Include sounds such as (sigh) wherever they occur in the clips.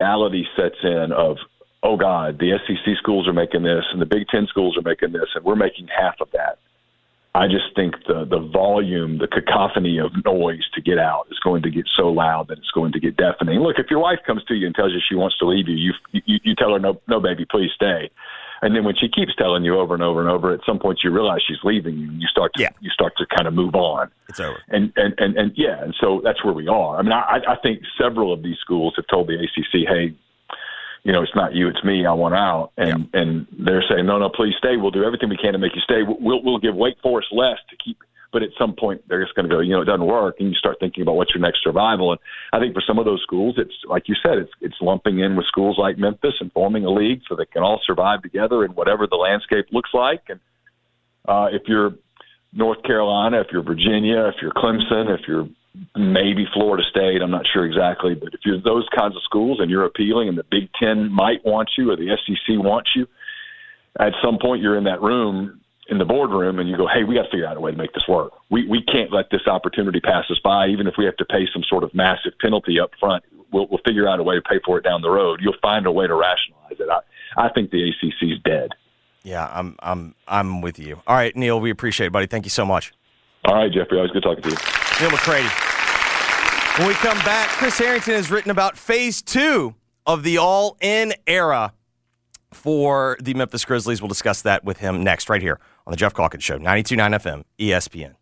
reality sets in of, oh God, the SEC schools are making this and the Big Ten schools are making this, and we're making half of that. I just think the the volume, the cacophony of noise to get out is going to get so loud that it's going to get deafening. Look, if your wife comes to you and tells you she wants to leave you, you you, you tell her no, no, baby, please stay. And then when she keeps telling you over and over and over, at some point you realize she's leaving you, and you start to Yeah. you start to kind of move on. It's over. And and and, and yeah, and so that's where we are. I mean, I, I think several of these schools have told the ACC, hey, you know, it's not you, it's me. I want out, and and they're saying, no, no, please stay. We'll do everything we can to make you stay. We'll we'll give Wake Forest less to keep. But at some point, they're just going to go, you know, it doesn't work, and you start thinking about what's your next survival. And I think for some of those schools, it's like you said, it's it's lumping in with schools like Memphis and forming a league so they can all survive together in whatever the landscape looks like. And uh, if you're North Carolina, if you're Virginia, if you're Clemson, if you're maybe Florida State, I'm not sure exactly, but if you're those kinds of schools and you're appealing and the Big Ten might want you or the SEC wants you, at some point you're in that room in the boardroom and you go, hey, we got to figure out a way to make this work. We we can't let this opportunity pass us by, even if we have to pay some sort of massive penalty up front. We'll, we'll figure out a way to pay for it down the road. You'll find a way to rationalize it. I, I think the ACC is dead. Yeah, I'm I'm I'm with you. All right, Neil, we appreciate it, buddy. Thank you so much. All right, Jeffrey, always good talking to you. Neil McCready. When we come back, Chris Herrington has written about phase two of the all in era for the Memphis Grizzlies. We'll discuss that with him next, right here on the Geoff Calkins Show, 92.9 FM, ESPN.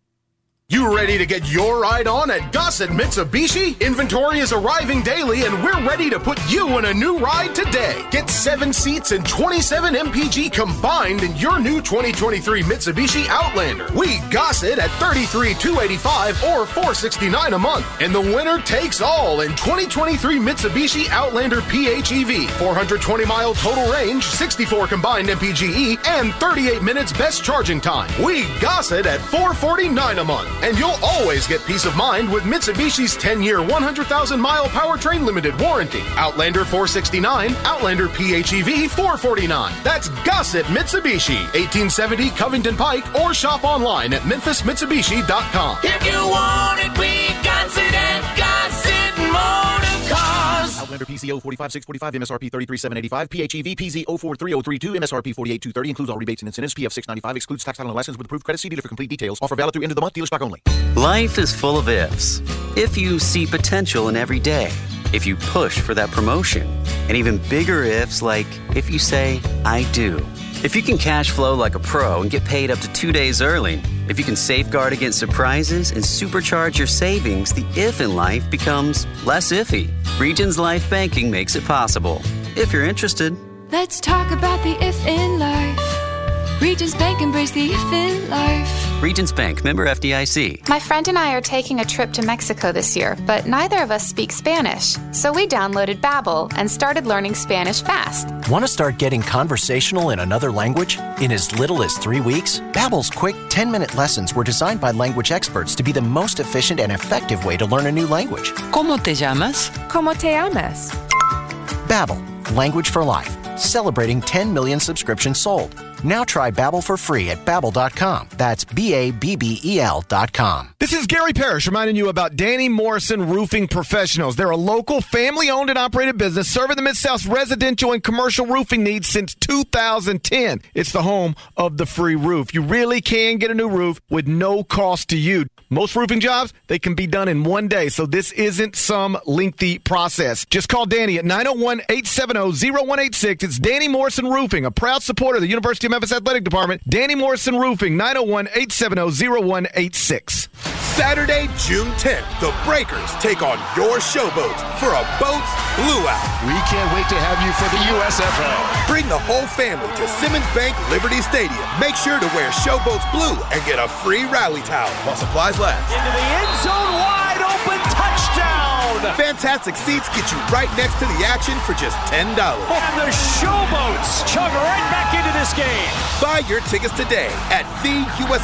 You ready to get your ride on at Gossett Mitsubishi? Inventory is arriving daily and we're ready to put you in a new ride today. Get seven seats and 27 MPG combined in your new 2023 Mitsubishi Outlander. We Gossett at 33,285 or 469 a month. And the winner takes all in 2023 Mitsubishi Outlander PHEV. 420 mile total range, 64 combined MPGE, and 38 minutes best charging time. We Gossett at 449 a month. And you'll always get peace of mind with Mitsubishi's 10 year, 100,000 mile powertrain limited warranty. Outlander 469, Outlander PHEV 449. That's Gossett Mitsubishi, 1870 Covington Pike, or shop online at memphismitsubishi.com. If you want it, we got it Outlander PCO 45645, MSRP 33785, PHEV PZ 043032, MSRP 48230, includes all rebates and incentives, PF 695, excludes tax title and license with approved credit. See dealer for complete details. Offer valid through end of the month, dealer stock only. Life is full of ifs. If you see potential in every day, if you push for that promotion, and even bigger ifs like if you say, I do. If you can cash flow like a pro and get paid up to two days early, if you can safeguard against surprises and supercharge your savings, the if in life becomes less iffy. Regions Life Banking makes it possible. If you're interested, Let's talk about the if in life. Regions Bank embrace the if in life. Regions Bank, member FDIC. My friend and I are taking a trip to Mexico this year, but neither of us speak Spanish. So we downloaded Babbel and started learning Spanish fast. Want to start getting conversational in another language in as little as three weeks? Babbel's quick 10-minute lessons were designed by language experts to be the most efficient and effective way to learn a new language. ¿Cómo te llamas? ¿Cómo te llamas? Babbel, language for life, celebrating 10 million subscriptions sold. Now try Babbel for free at babbel.com. That's B A B B E L dot com. This is Gary Parrish reminding you about Danny Morrison Roofing Professionals. They're a local, family owned and operated business serving the Mid South's residential and commercial roofing needs since 2010. It's the home of the free roof. You really can get a new roof with no cost to you. Most roofing jobs, they can be done in one day, so this isn't some lengthy process. Just call Danny at 901 870 0186. It's Danny Morrison Roofing, a proud supporter of the University of Memphis Athletic Department. Danny Morrison Roofing, 901 870 0186. Saturday, June 10th, the Breakers take on your showboats for a boats blue out. We can't wait to have you for the USFL. Bring the whole family to Simmons Bank Liberty Stadium. Make sure to wear showboats blue and get a free rally towel while supplies last. Into the end zone, wide open touchdown. Fantastic seats get you right next to the action for just $10. And the Showboats chug right back into this game. Buy your tickets today at theusfl.com.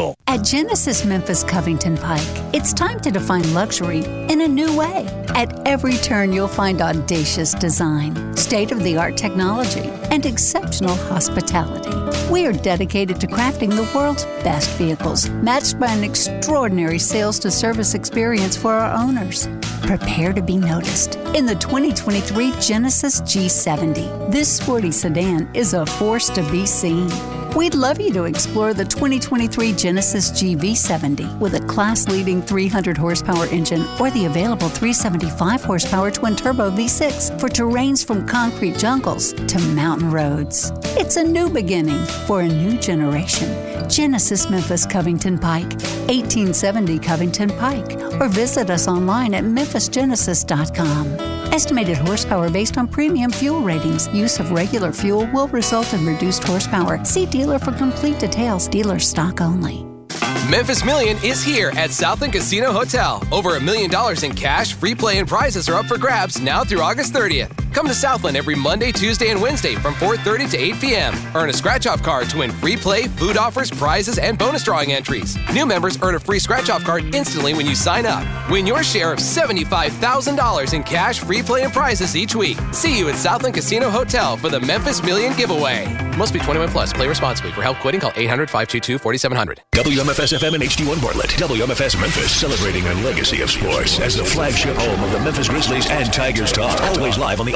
At Genesis Memphis Covington Pike, it's time to define luxury in a new way. At every turn, you'll find audacious design, state of the art technology, and exceptional hospitality. We are dedicated to crafting the world's best vehicles, matched by an extraordinary sales to service experience for our owners. Prepare to be noticed in the 2023 Genesis G70. This sporty sedan is a force to be seen. We'd love you to explore the 2023 Genesis GV70 with a class leading 300 horsepower engine or the available 375 horsepower twin turbo V6 for terrains from concrete jungles to mountain roads. It's a new beginning for a new generation. Genesis Memphis Covington Pike, 1870 Covington Pike, or visit us online at memphisgenesis.com. Estimated horsepower based on premium fuel ratings. Use of regular fuel will result in reduced horsepower. See dealer for complete details. Dealer stock only. Memphis Million is here at Southland Casino Hotel. Over a million dollars in cash, free play, and prizes are up for grabs now through August 30th. Come to Southland every Monday, Tuesday, and Wednesday from 4:30 to 8 p.m. Earn a scratch-off card to win free play, food offers, prizes, and bonus drawing entries. New members earn a free scratch-off card instantly when you sign up. Win your share of $75,000 in cash, free play, and prizes each week. See you at Southland Casino Hotel for the Memphis Million giveaway. Must be 21 plus. Play responsibly. For help quitting, call 800-522-4700. WMFS FM and HD1 Bartlett. WMFS Memphis celebrating a legacy of sports as the flagship home of the Memphis Grizzlies and Tigers Talk. Always live on the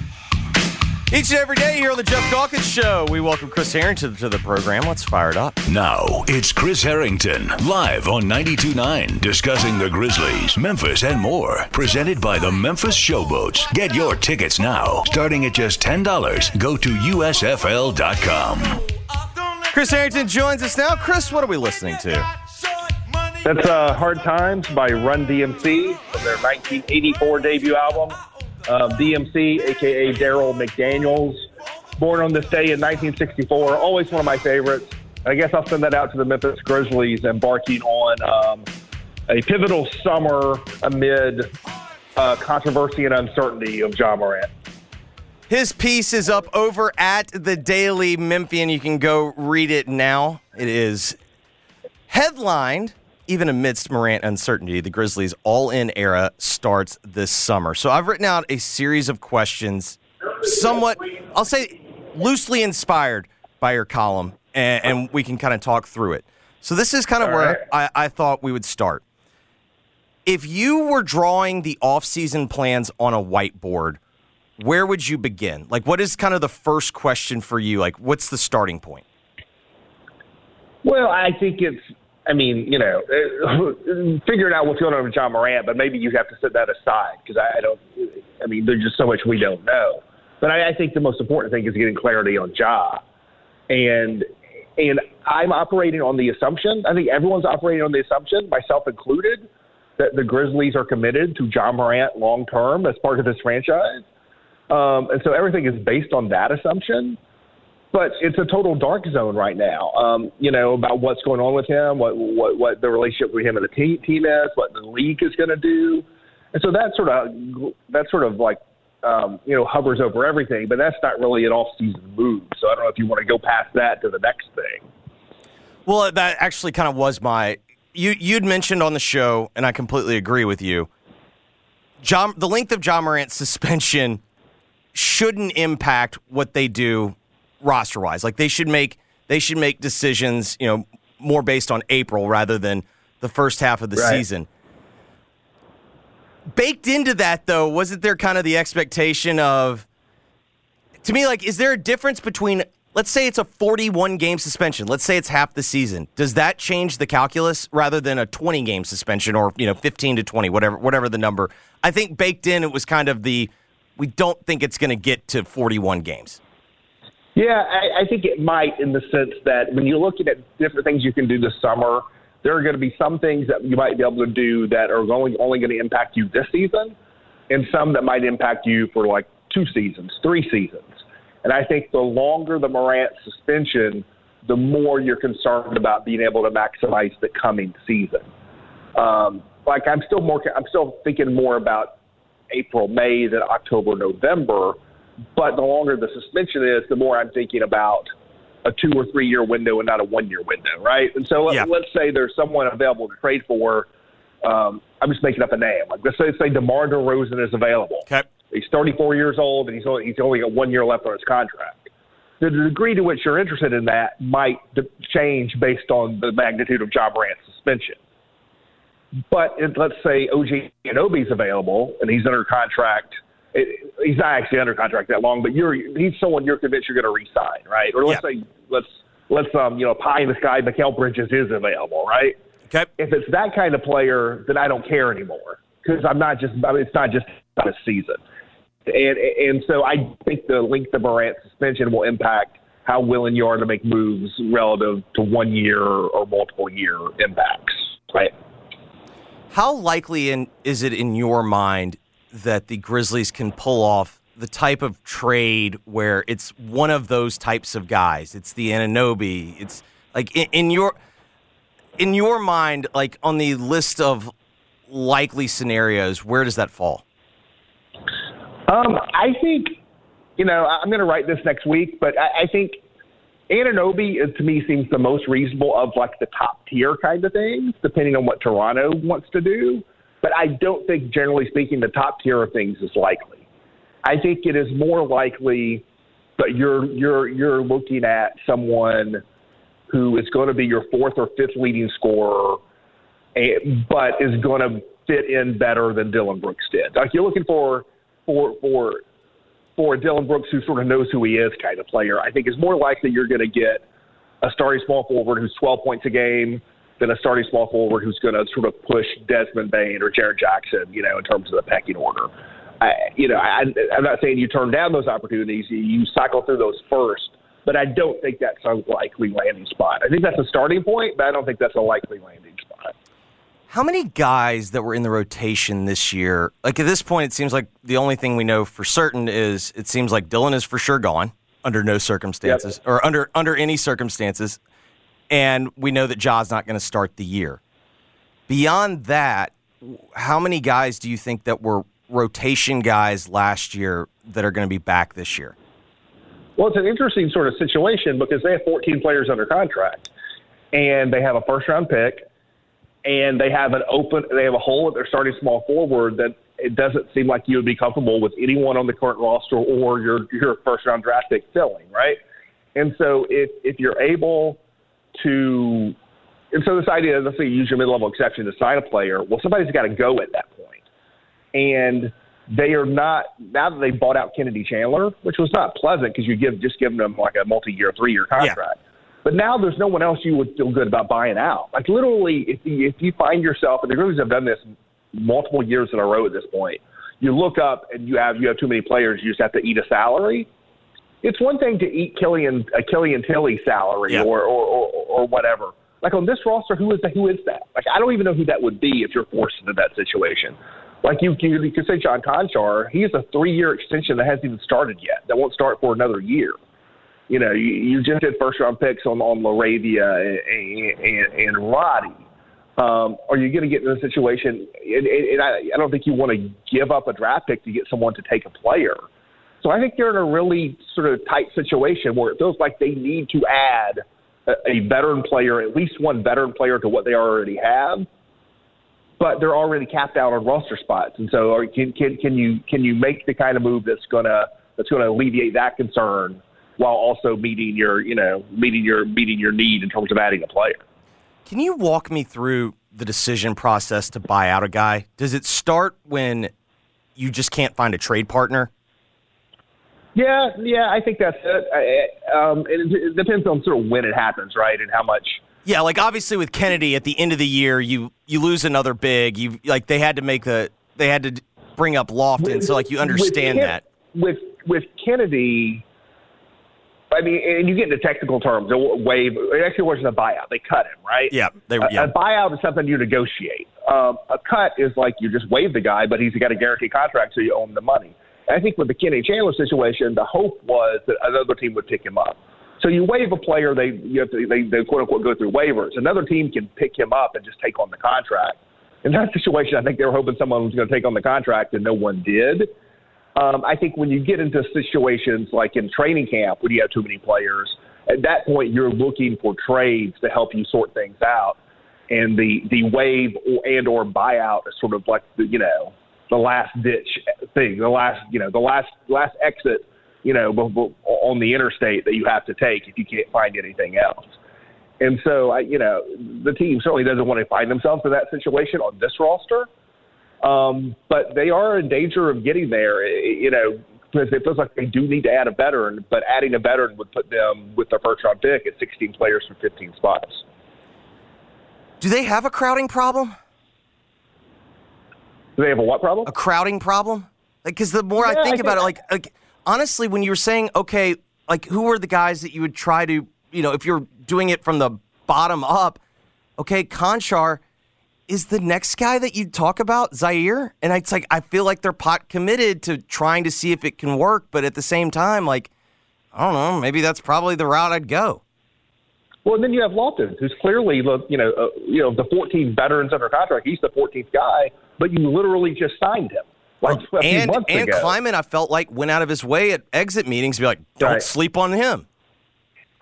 Each and every day here on the Geoff Calkins Show, we welcome Chris Herrington to the program. Let's fire it up. Now, it's Chris Herrington, live on 92.9, discussing the Grizzlies, Memphis, and more. Presented by the Memphis Showboats. Get your tickets now, starting at just $10. Go to USFL.com. Chris Herrington joins us now. Chris, what are we listening to? That's uh, Hard Times by Run DMC from their 1984 debut album. Um, DMC, aka Darryl McDaniels, born on this day in 1964. Always one of my favorites. I guess I'll send that out to the Memphis Grizzlies embarking on um, a pivotal summer amid uh, controversy and uncertainty of Ja Morant. His piece is up over at the Daily Memphian. You can go read it now. It is headlined even amidst Morant uncertainty, the Grizzlies' all in era starts this summer. So I've written out a series of questions, somewhat, I'll say, loosely inspired by your column, and, and we can kind of talk through it. So this is kind of All where I, I thought we would start. If you were drawing the offseason plans on a whiteboard, where would you begin? Like, what is kind of the first question for you? Like, what's the starting point? Well, I think it's, I mean, you know, (laughs) figuring out what's going on with Ja Morant, but maybe you have to set that aside because I, I don't, I mean, there's just so much we don't know. But I, I think the most important thing is getting clarity on Ja. And, and I'm operating on the assumption, I think everyone's operating on the assumption, myself included, that the Grizzlies are committed to Ja Morant long term as part of this franchise. Um, and so everything is based on that assumption but it's a total dark zone right now. Um, you know about what's going on with him, what what what the relationship with him and the team, team is, what the league is going to do, and so that sort of that sort of like um, you know hovers over everything. But that's not really an off-season move. So I don't know if you want to go past that to the next thing. Well, that actually kind of was my you you'd mentioned on the show, and I completely agree with you. Ja, the length of Ja Morant's suspension shouldn't impact what they do roster wise. Like they should make they should make decisions, you know, more based on April rather than the first half of the Right. season. baked into that though, wasn't there kind of the expectation of to me like is there a difference between let's say it's a 41 game suspension. Let's say it's half the season. Does that change the calculus rather than a 20 game suspension or, you know, 15 to 20, whatever whatever the number. I think baked in it was kind of the we don't think it's going to get to 41 games. Yeah, I, I think it might in the sense that when you're looking at different things you can do this summer, there are going to be some things that you might be able to do that are only only going to impact you this season, and some that might impact you for like two seasons, three seasons. And I think the longer the Morant suspension, the more you're concerned about being able to maximize the coming season. Um, like I'm still more, I'm still thinking more about April, May than October, November. But the longer the suspension is, the more I'm thinking about a two or three year window and not a one year window, right? And so Yeah. let's say there's someone available to trade for. Um, I'm just making up a name. Like let's say, say DeMar DeRozan is available. Okay. He's 34 years old and he's only, he's only got one year left on his contract. The degree to which you're interested in that might change based on the magnitude of Ja Morant's suspension. But if, let's say OG Anunoby's available and he's under contract. It, he's not actually under contract that long, but you're he's someone you're convinced you're going to re-sign, right? Or let's say let's let's um you know pie in the sky, Mikal Bridges is available, right? Okay. If it's that kind of player, then I don't care anymore because I'm not just. I mean, it's not just a season, and and so I think the length of Morant's suspension will impact how willing you are to make moves relative to one year or multiple year impacts, right? How likely in, is it in your mind that the Grizzlies can pull off the type of trade where it's one of those types of guys? It's the Anunoby. It's like in, in your in your mind, like on the list of likely scenarios, where does that fall? Um, I think, you know, I'm going to write this next week, but I, I think Anunoby uh, to me seems the most reasonable of like the top tier kind of things, depending on what Toronto wants to do. But I don't think, generally speaking, the top tier of things is likely. I think it is more likely that you're you're you're looking at someone who is going to be your fourth or fifth leading scorer, and, but is going to fit in better than Dillon Brooks did. Like you're looking for for for for Dillon Brooks who sort of knows who he is kind of player. I think is more likely you're going to get a starting small forward who's 12 points a game than a starting small forward who's going to sort of push Desmond Bane or Jaren Jackson, you know, in terms of the pecking order. I, you know, I, I'm not saying you turn down those opportunities. You, cycle through those first, but I don't think that's a likely landing spot. I think that's a starting point, but I don't think that's a likely landing spot. How many guys that were in the rotation this year? Like at this point, it seems like the only thing we know for certain is it seems like Dillon is for sure gone under no circumstances or under under any circumstances, and we know that Ja's not going to start the year. Beyond that, how many guys do you think that were rotation guys last year that are going to be back this year? Well, it's an interesting sort of situation because they have 14 players under contract, and they have a first round pick, and they have an open, they have a hole at their starting small forward that it doesn't seem like you would be comfortable with anyone on the current roster or your your first round draft pick filling, right? And so if if you're able to, and so this idea, let's say you use your mid level exception to sign a player, well, somebody's got to go at that point, and they are not now that they bought out Kennedy Chandler, which was not pleasant because you give just giving them like a multi year, three year contract. But now there's no one else you would feel good about buying out. Like literally, if you, if you find yourself, and the Grizzlies have done this multiple years in a row at this point, you look up and you have you have too many players, you just have to eat a salary. It's one thing to eat Killian a Killian Tillie salary Yeah. or, or, or or whatever. Like on this roster, who is that? Who is that? Like I don't even know who that would be if you're forced into that situation. Like you, you, you could say John Konchar, he has a three-year extension that hasn't even started yet. That won't start for another year. You know, you, you just did first-round picks on on LaRavia and, and, and Roddy. Um, are you going to get in a situation? And, and and I, I don't think you want to give up a draft pick to get someone to take a player. So I think they're in a really sort of tight situation where it feels like they need to add a, a veteran player, at least one veteran player, to what they already have. But they're already capped out on roster spots, and so can can can you can you make the kind of move that's gonna that's gonna alleviate that concern while also meeting your you know meeting your meeting your need in terms of adding a player? Can you walk me through the decision process to buy out a guy? Does it start when you just can't find a trade partner? Yeah, yeah, I think that's it. I, um, it, it depends on sort of when it happens, right, and how much. Yeah, like obviously with Kennedy at the end of the year, you you lose another big. You like they had to make the they had to bring up Lofton, so like you understand with, that. With with Kennedy, I mean, and you get into technical terms. A wave. it actually wasn't a buyout; they cut him, right? Yeah, they a, yeah. a buyout is something you negotiate. Um, a cut is like you just waive the guy, but he's got a guaranteed contract, so you own the money. I think with the Kenny Chandler situation, the hope was that another team would pick him up. So you waive a player, they you have to they, they quote unquote go through waivers. Another team can pick him up and just take on the contract. In that (laughs) situation, I think they were hoping someone was going to take on the contract, and no one did. Um, I think when you get into situations like in training camp, when you have too many players, at that point you're looking for trades to help you sort things out, and the the waive or, and or buyout is sort of like the you know the last ditch thing, the last you know the last last exit you know on the interstate that you have to take if you can't find anything else. And so, I, you know, the team certainly doesn't want to find themselves in that situation on this roster. Um, but they are in danger of getting there, you know, because it feels like they do need to add a veteran, but adding a veteran would put them with their first round pick at 16 players for 15 spots. Do they have a crowding problem? Do they have a what problem? A crowding problem? Like, because the more Yeah, I think I about it, like, like honestly, when you were saying, okay, like who were the guys that you would try to, you know, if you're doing it from the bottom up, okay, Konchar is the next guy that you'd talk about, Ziaire, and it's like I feel like they're pot committed to trying to see if it can work, but at the same time, like I don't know, maybe that's probably the route I'd go. Well, and then you have Lofton, who's clearly, the you know, uh, you know, the 14 veterans under contract. He's the 14th guy, but you literally just signed him like a few and and ago. Kleiman, I felt like went out of his way at exit meetings to be like, don't Right. sleep on him.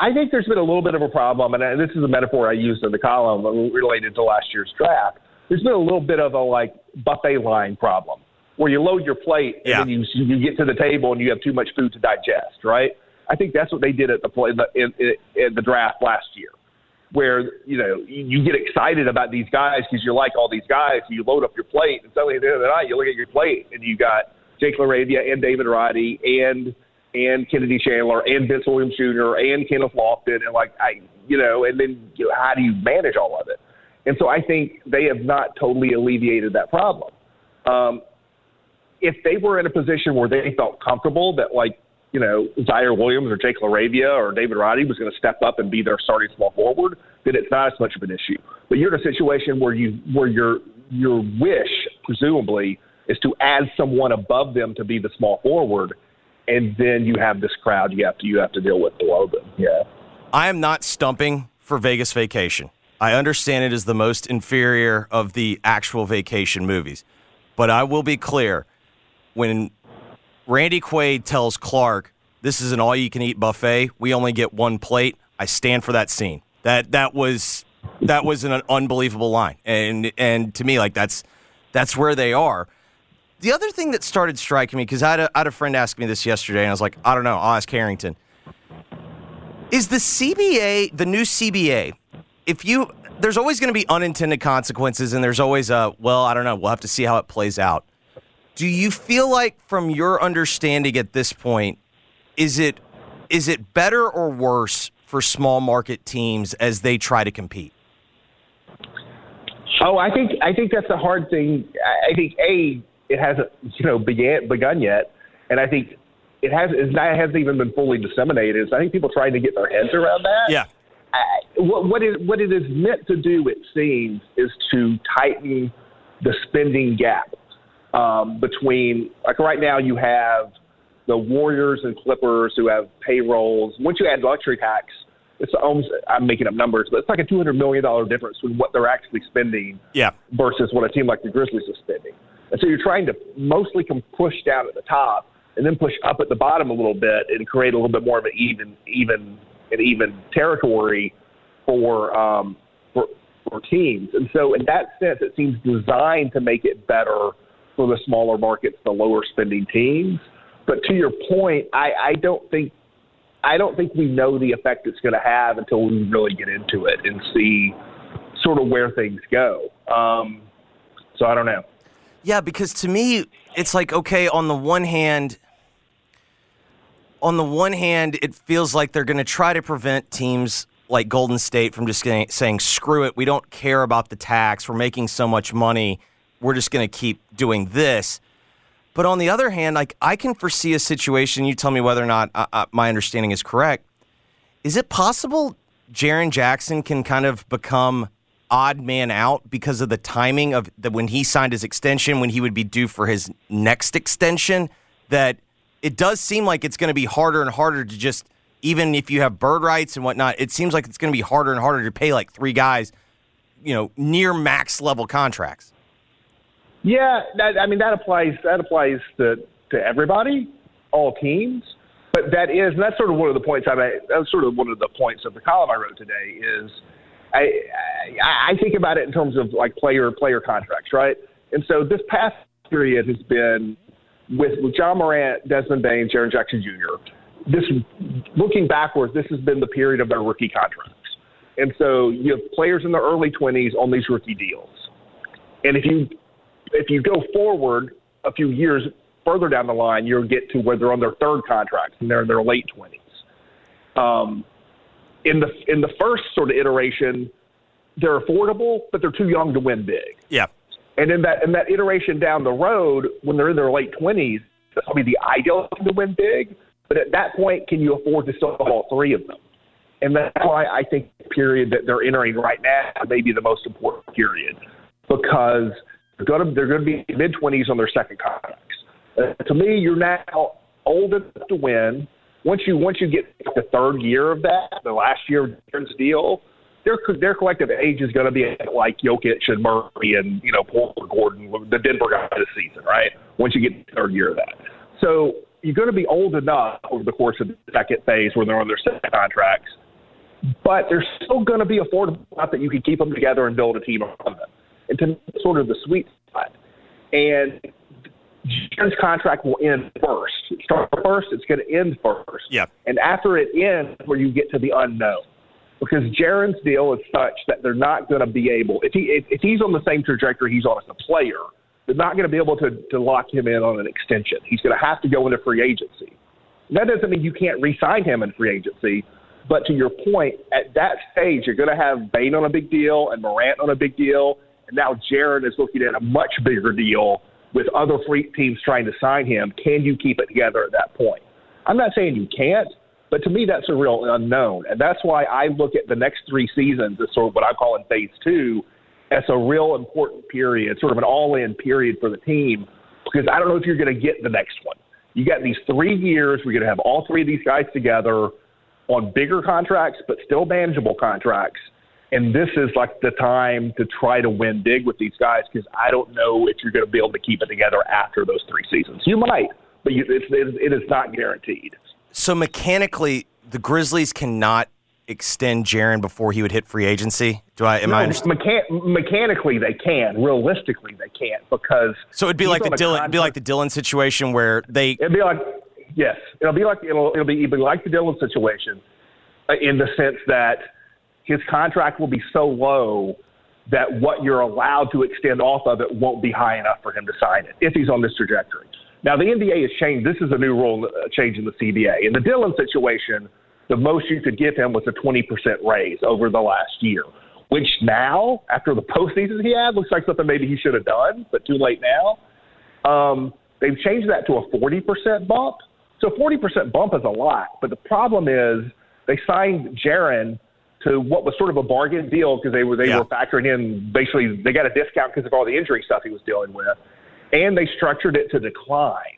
I think there's been a little bit of a problem, and uh, this is a metaphor I used in the column related to last year's draft. There's been a little bit of a like buffet line problem where you load your plate and Yeah. then you you get to the table and you have too much food to digest, right? I think that's what they did at the play in, in, in the draft last year, where you know you get excited about these guys because you like all these guys. You load up your plate, and suddenly at the end of the night, you look at your plate and you got Jake LaRavia and David Roddy and and Kennedy Chandler and Vince Williams Jr. and Kenneth Lofton and like I you know, and then you know, how do you manage all of it? And so I think they have not totally alleviated that problem. Um, if they were in a position where they felt comfortable that like you know Ziaire Williams or Jake LaRavia or David Roddy was going to step up and be their starting small forward, then it's not as much of an issue. But you're in a situation where you where your your wish presumably is to add someone above them to be the small forward, and then you have this crowd you have to you have to deal with below them. Yeah. I am not stumping for Vegas Vacation. I understand it is the most inferior of the actual vacation movies. But I will be clear when Randy Quaid tells Clark, this is an all you can eat buffet, we only get one plate, I stand for that scene. That that was that was an unbelievable line. And and to me like that's that's where they are. The other thing that started striking me, because I, had had a friend ask me this yesterday, and I was like, I don't know, I'll ask Herrington. Is the CBA, the new CBA, if you, there's always going to be unintended consequences, and there's always a, well, I don't know, we'll have to see how it plays out. Do you feel like, from your understanding at this point, is it is it better or worse for small market teams as they try to compete? Oh, I think I think that's a hard thing. I think a it hasn't you know began begun yet, and I think it has it hasn't even been fully disseminated. So I think people trying to get their heads around that. Yeah. I, what what it what it is meant to do, it seems, is to tighten the spending gap um, between like right now you have the Warriors and Clippers who have payrolls. Once you add luxury tax, it's almost I'm making up numbers, but it's like a two hundred million dollar difference between what they're actually spending Yeah. versus what a team like the Grizzlies is spending. And so you're trying to mostly can push down at the top and then push up at the bottom a little bit and create a little bit more of an even even an even territory for um, for for teams. And so in that sense, it seems designed to make it better for the smaller markets, the lower spending teams. But to your point, I, I don't think I don't think we know the effect it's going to have until we really get into it and see sort of where things go. Um, so I don't know. Yeah, because to me, it's like okay. On the one hand, on the one hand, it feels like they're going to try to prevent teams like Golden State from just saying, "Screw it, we don't care about the tax. We're making so much money. We're just going to keep doing this." But on the other hand, like I can foresee a situation. You tell me whether or not uh, uh, my understanding is correct. Is it possible Jaren Jackson can kind of become odd man out because of the timing of when he signed his extension, when he would be due for his next extension? That it does seem like it's going to be harder and harder to just, even if you have bird rights and whatnot, it seems like it's going to be harder and harder to pay like three guys, you know, near max level contracts. Yeah, that, I mean that applies. That applies to to everybody, all teams. But that is, and that's sort of one of the points I made. That's sort of one of the points of the column I wrote today. Is I I, I think about it in terms of like player player contracts, right? And so this past period has been with, with Ja Morant, Desmond Bane, Jaren Jackson Jr. This looking backwards, this has been the period of their rookie contracts. And so you have players in their early 20s on these rookie deals. And if you if you go forward a few years further down the line, you'll get to where they're on their third contract and they're in their late 20s. Um, in the in the first sort of iteration, they're affordable, but they're too young to win big. Yeah. And in that in that iteration down the road, when they're in their late 20s, that's probably the ideal to win big. But at that point, can you afford to still have all three of them? And that's why I think the period that they're entering right now may be the most important period because they're going to, they're going to be mid 20s on their second contracts. Uh, to me, you're now old enough to win. Once you once you get the third year of that, the last year of Jaren's deal, their their collective age is going to be like Jokic and Murray and you know Paul Gordon, the Denver guy this season, right? Once you get the third year of that, so you're going to be old enough over the course of the second phase when they're on their second contracts, but they're still going to be affordable enough that you can keep them together and build a team around them. And to me, sort of the sweet spot. And Jaren's contract will end first. Start first, it's going to end first. Yeah. And after it ends, where you get to the unknown, because Jaren's deal is such that they're not going to be able. If he if, if he's on the same trajectory he's on as a player, they're not going to be able to to lock him in on an extension. He's going to have to go into free agency. That doesn't mean you can't re-sign him in free agency. But to your point, at that stage, you're going to have Bane on a big deal and Morant on a big deal, and now Jaren is looking at a much bigger deal with other free teams trying to sign him. Can you keep it together at that point? I'm not saying you can't, but to me, that's a real unknown. And that's why I look at the next three seasons as sort of what I call in phase two as a real important period, sort of an all in period for the team, because I don't know if you're going to get the next one. You got these three years, we're going to have all three of these guys together on bigger contracts, but still manageable contracts. And this is like the time to try to win big with these guys because I don't know if you're going to be able to keep it together after those three seasons. You might, but you, it's, it is not guaranteed. So mechanically, the Grizzlies cannot extend Jaren before he would hit free agency. Do I am no, I? Mechan- mechanically, they can. Realistically, they can't because So it'd be like the Dillon, it'd be like the Dillon situation where they It'd be like yes, it'll be like it'll it'll be, it'll be like the Dillon situation, uh, in the sense that his contract will be so low that what you're allowed to extend off of it won't be high enough for him to sign it if he's on this trajectory. Now the NBA has changed. This is a new rule uh, change in the CBA. In the Dillon situation, the most you could give him was a 20% raise over the last year, which now, after the postseason he had, looks like something maybe he should have done, but too late now. Um, they've changed that to a 40% bump. So 40% bump is a lot, but the problem is they signed Jaren to what was sort of a bargain deal because they were they Yeah. were factoring in basically they got a discount because of all the injury stuff he was dealing with, and they structured it to decline.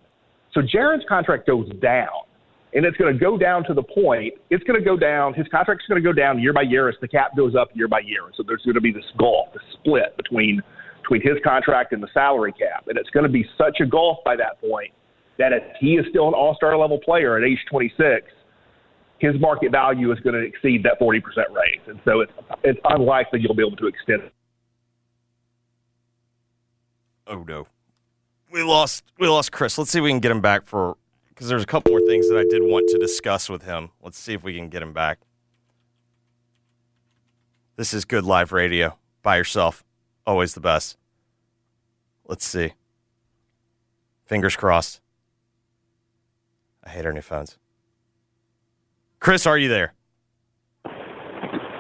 So Jaren's contract goes down, and it's going to go down to the point it's going to go down. His contract's going to go down year by year as the cap goes up year by year. So there's going to be this gulf, this split between between his contract and the salary cap, and it's going to be such a gulf by that point that if he is still an All Star level player at age 26 his market value is going to exceed that 40% raise. And so it's, it's unlikely you'll be able to extend it. Oh no, we lost we lost Chris. Let's see if we can get him back for because there's a couple more things that I did want to discuss with him. Let's see if we can get him back. This is good live radio. by yourself. Always the best. Let's see. Fingers crossed. I hate our new phones. Chris, are you there?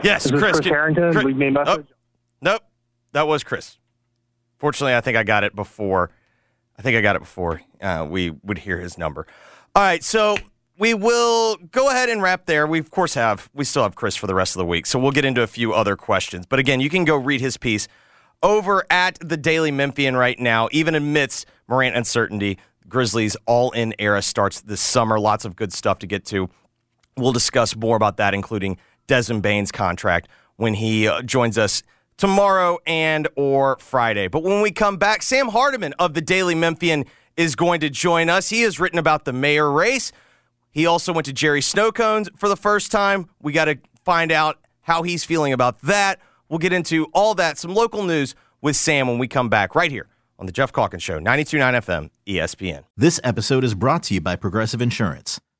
Yes, Chris. Chris can- Herrington? Chris- Leave me a message? Oh, nope, that was Chris. Fortunately, I think I got it before. I think I got it before uh, we would hear his number. All right, so we will go ahead and wrap there. We of course have we still have Chris for the rest of the week, so we'll get into a few other questions. But again, you can go read his piece over at the Daily Memphian right now. Even amidst Morant uncertainty, Grizzlies all-in era starts this summer. Lots of good stuff to get to. We'll discuss more about that, including Desmond Bane's contract when he uh, joins us tomorrow and or Friday. But when we come back, Sam Hardiman of the Daily Memphian is going to join us. He has written about the mayor race. He also went to Jerry Snowcones for the first time. We got to find out how he's feeling about that. We'll get into all that, some local news with Sam when we come back right here on the Geoff Calkins Show, 92.9 FM, ESPN. This episode is brought to you by Progressive Insurance.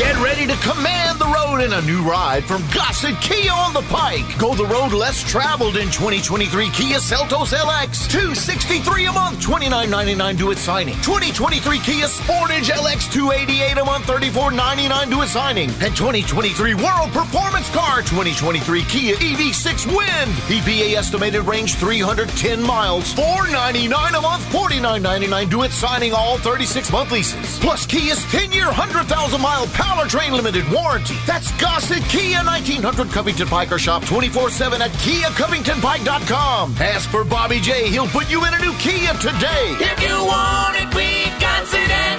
Get ready to command the road in a new ride from Gossett Kia on the Pike. Go the road less traveled in 2023 Kia Seltos LX. 263 a month, 29.99 due at signing. 2023 Kia Sportage LX 288 a month, 34.99 due at signing. And 2023 World Performance Car 2023 Kia EV6 Wind. EPA estimated range 310 miles, 499 a month, 49.99 due at signing all 36 month leases. Plus Kia's 10 year 100,000 mile powertrain limited warranty. That's Gossett Kia 1900 Covington Pike or shop 24 7 at KiaCovingtonPike.com. Ask for Bobby J. He'll put you in a new Kia today. If you want it, we got it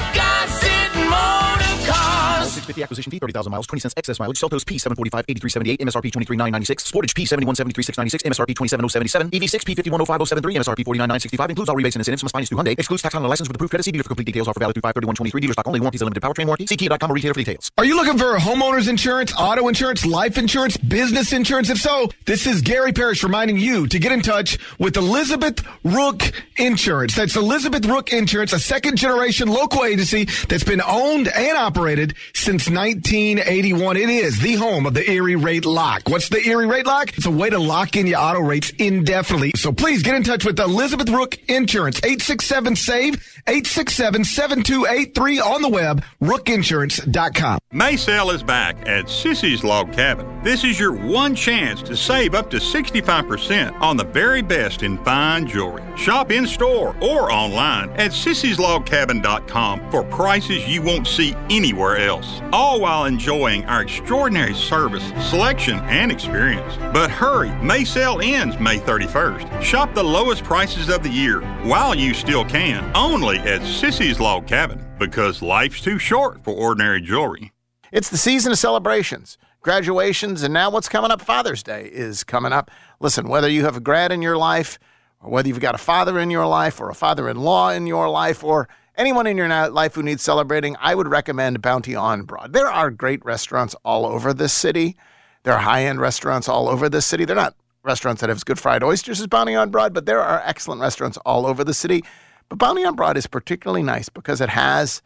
650 acquisition fee, 30,000 miles, 20 cents excess mileage. Seltos P745, 8378, MSRP 23996. Sportage P7173, 696, MSRP 27077. EV6 P510573, MSRP 49965. Includes all rebates and incentives. Must finance Hyundai. Excludes tax on the license with approved credit. See dealer for complete details. Offer valid through 53123. Dealer stock only. Warranties and limited powertrain warranty. See Kia.com or retailer for details. Are you looking for homeowners insurance, auto insurance, life insurance, business insurance? If so, this is Gary Parrish reminding you to get in touch with Elizabeth Rook Insurance. That's Elizabeth Rook Insurance, a second generation local agency that's been owned and operated since 1981. It is the home of the Erie Rate Lock. What's the Erie Rate Lock? It's a way to lock in your auto rates indefinitely. So please get in touch with Elizabeth Rook Insurance, 867 SAVE, 867 7283 on the web, rookinsurance.com. Maysale is back at Sissy's Log Cabin. This is your one chance to save up to 65% on the very best in fine jewelry. Shop in store or online at sissyslogcabin.com for prices you won't see anywhere else, all while enjoying our extraordinary service, selection, and experience. But hurry, May sale ends May 31st. Shop the lowest prices of the year while you still can, only at Sissy's Log Cabin, because life's too short for ordinary jewelry. It's the season of celebrations, graduations, and now what's coming up? Father's Day is coming up. Listen, whether you have a grad in your life, or whether you've got a father in your life, or a father in law in your life, or anyone in your life who needs celebrating, I would recommend Bounty on Broad. There are great restaurants all over this city. There are high end restaurants all over this city. They're not restaurants that have as good fried oysters as Bounty on Broad, but there are excellent restaurants all over the city. But Bounty on Broad is particularly nice because it has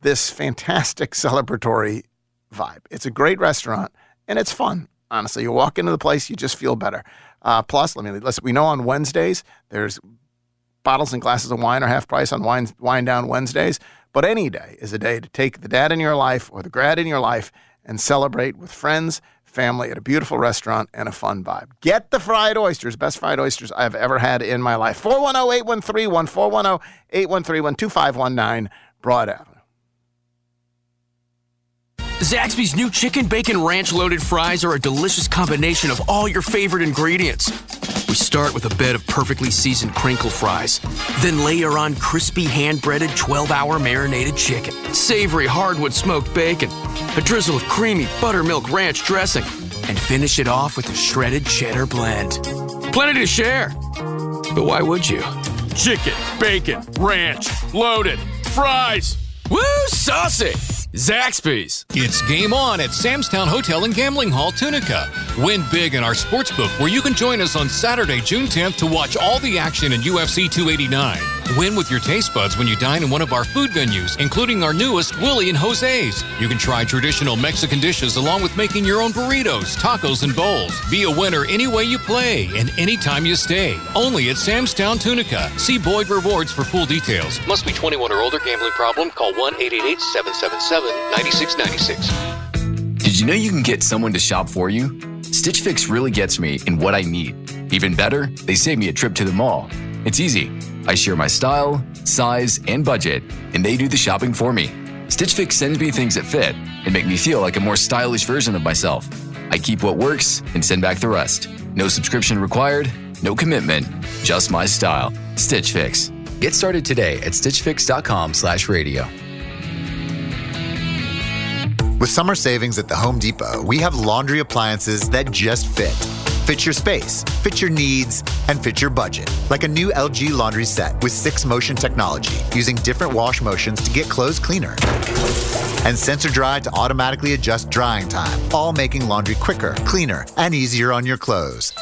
this fantastic (laughs) celebratory vibe. It's a great restaurant and it's fun. Honestly, you walk into the place, you just feel better. Uh, plus, let me listen. We know on Wednesdays there's bottles and glasses of wine are half price on wine wine down Wednesdays. But any day is a day to take the dad in your life or the grad in your life and celebrate with friends, family at a beautiful restaurant and a fun vibe. Get the fried oysters, best fried oysters I've ever had in my life. 410 813 410 813 2519 Broad Avenue. Zaxby's new chicken bacon ranch loaded fries are a delicious combination of all your favorite ingredients. We start with a bed of perfectly seasoned crinkle fries, then layer on crispy hand breaded 12 hour marinated chicken, savory hardwood smoked bacon, a drizzle of creamy buttermilk ranch dressing, and finish it off with a shredded cheddar blend. Plenty to share. But why would you? Chicken, bacon, ranch, loaded, fries. Woo, saucy! Zaxby's. It's game on at Sam's Town Hotel and Gambling Hall, Tunica. Win big in our sports book where you can join us on Saturday, June 10th to watch all the action in UFC 289. Win with your taste buds when you dine in one of our food venues, including our newest Willie and Jose's. You can try traditional Mexican dishes along with making your own burritos, tacos, and bowls. Be a winner any way you play and anytime you stay. Only at Sam's Town, Tunica. See Boyd Rewards for full details. Must be 21 or older. Gambling problem? Call 1 888 777 9696. Did you know you can get someone to shop for you? Stitch Fix really gets me in what I need. Even better, they save me a trip to the mall. Mm. It's easy. I share my style, size, and budget, and they do the shopping for me. Stitch Fix sends me things that fit and make me feel like a more stylish version of myself. I keep what works and send back the rest. No subscription required, no commitment, just my style. Stitch Fix. Get started today at stitchfix.com/radio. With summer savings at the Home Depot, we have laundry appliances that just fit. Fit your space, fit your needs, and fit your budget. Like a new LG laundry set with six motion technology using different wash motions to get clothes cleaner. And sensor dry to automatically adjust drying time, all making laundry quicker, cleaner, and easier on your clothes.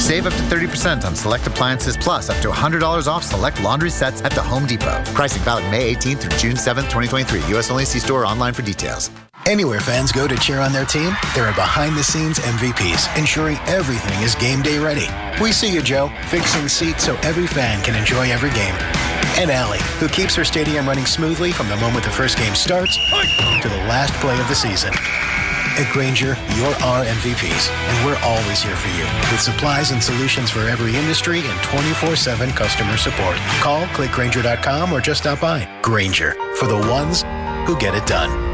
Save up to 30% on select appliances plus up to $100 off select laundry sets at the Home Depot. Pricing valid May 18th through June 7th, 2023. U.S. only see store online for details. Anywhere fans go to cheer on their team, there are behind the scenes MVPs ensuring everything is game day ready. We see you, Joe, fixing seats so every fan can enjoy every game. And Allie, who keeps her stadium running smoothly from the moment the first game starts to the last play of the season. At Grainger, you're our MVPs, and we're always here for you with supplies and solutions for every industry and 24 7 customer support. Call clickgrainger.com or just stop by. Grainger for the ones who get it done.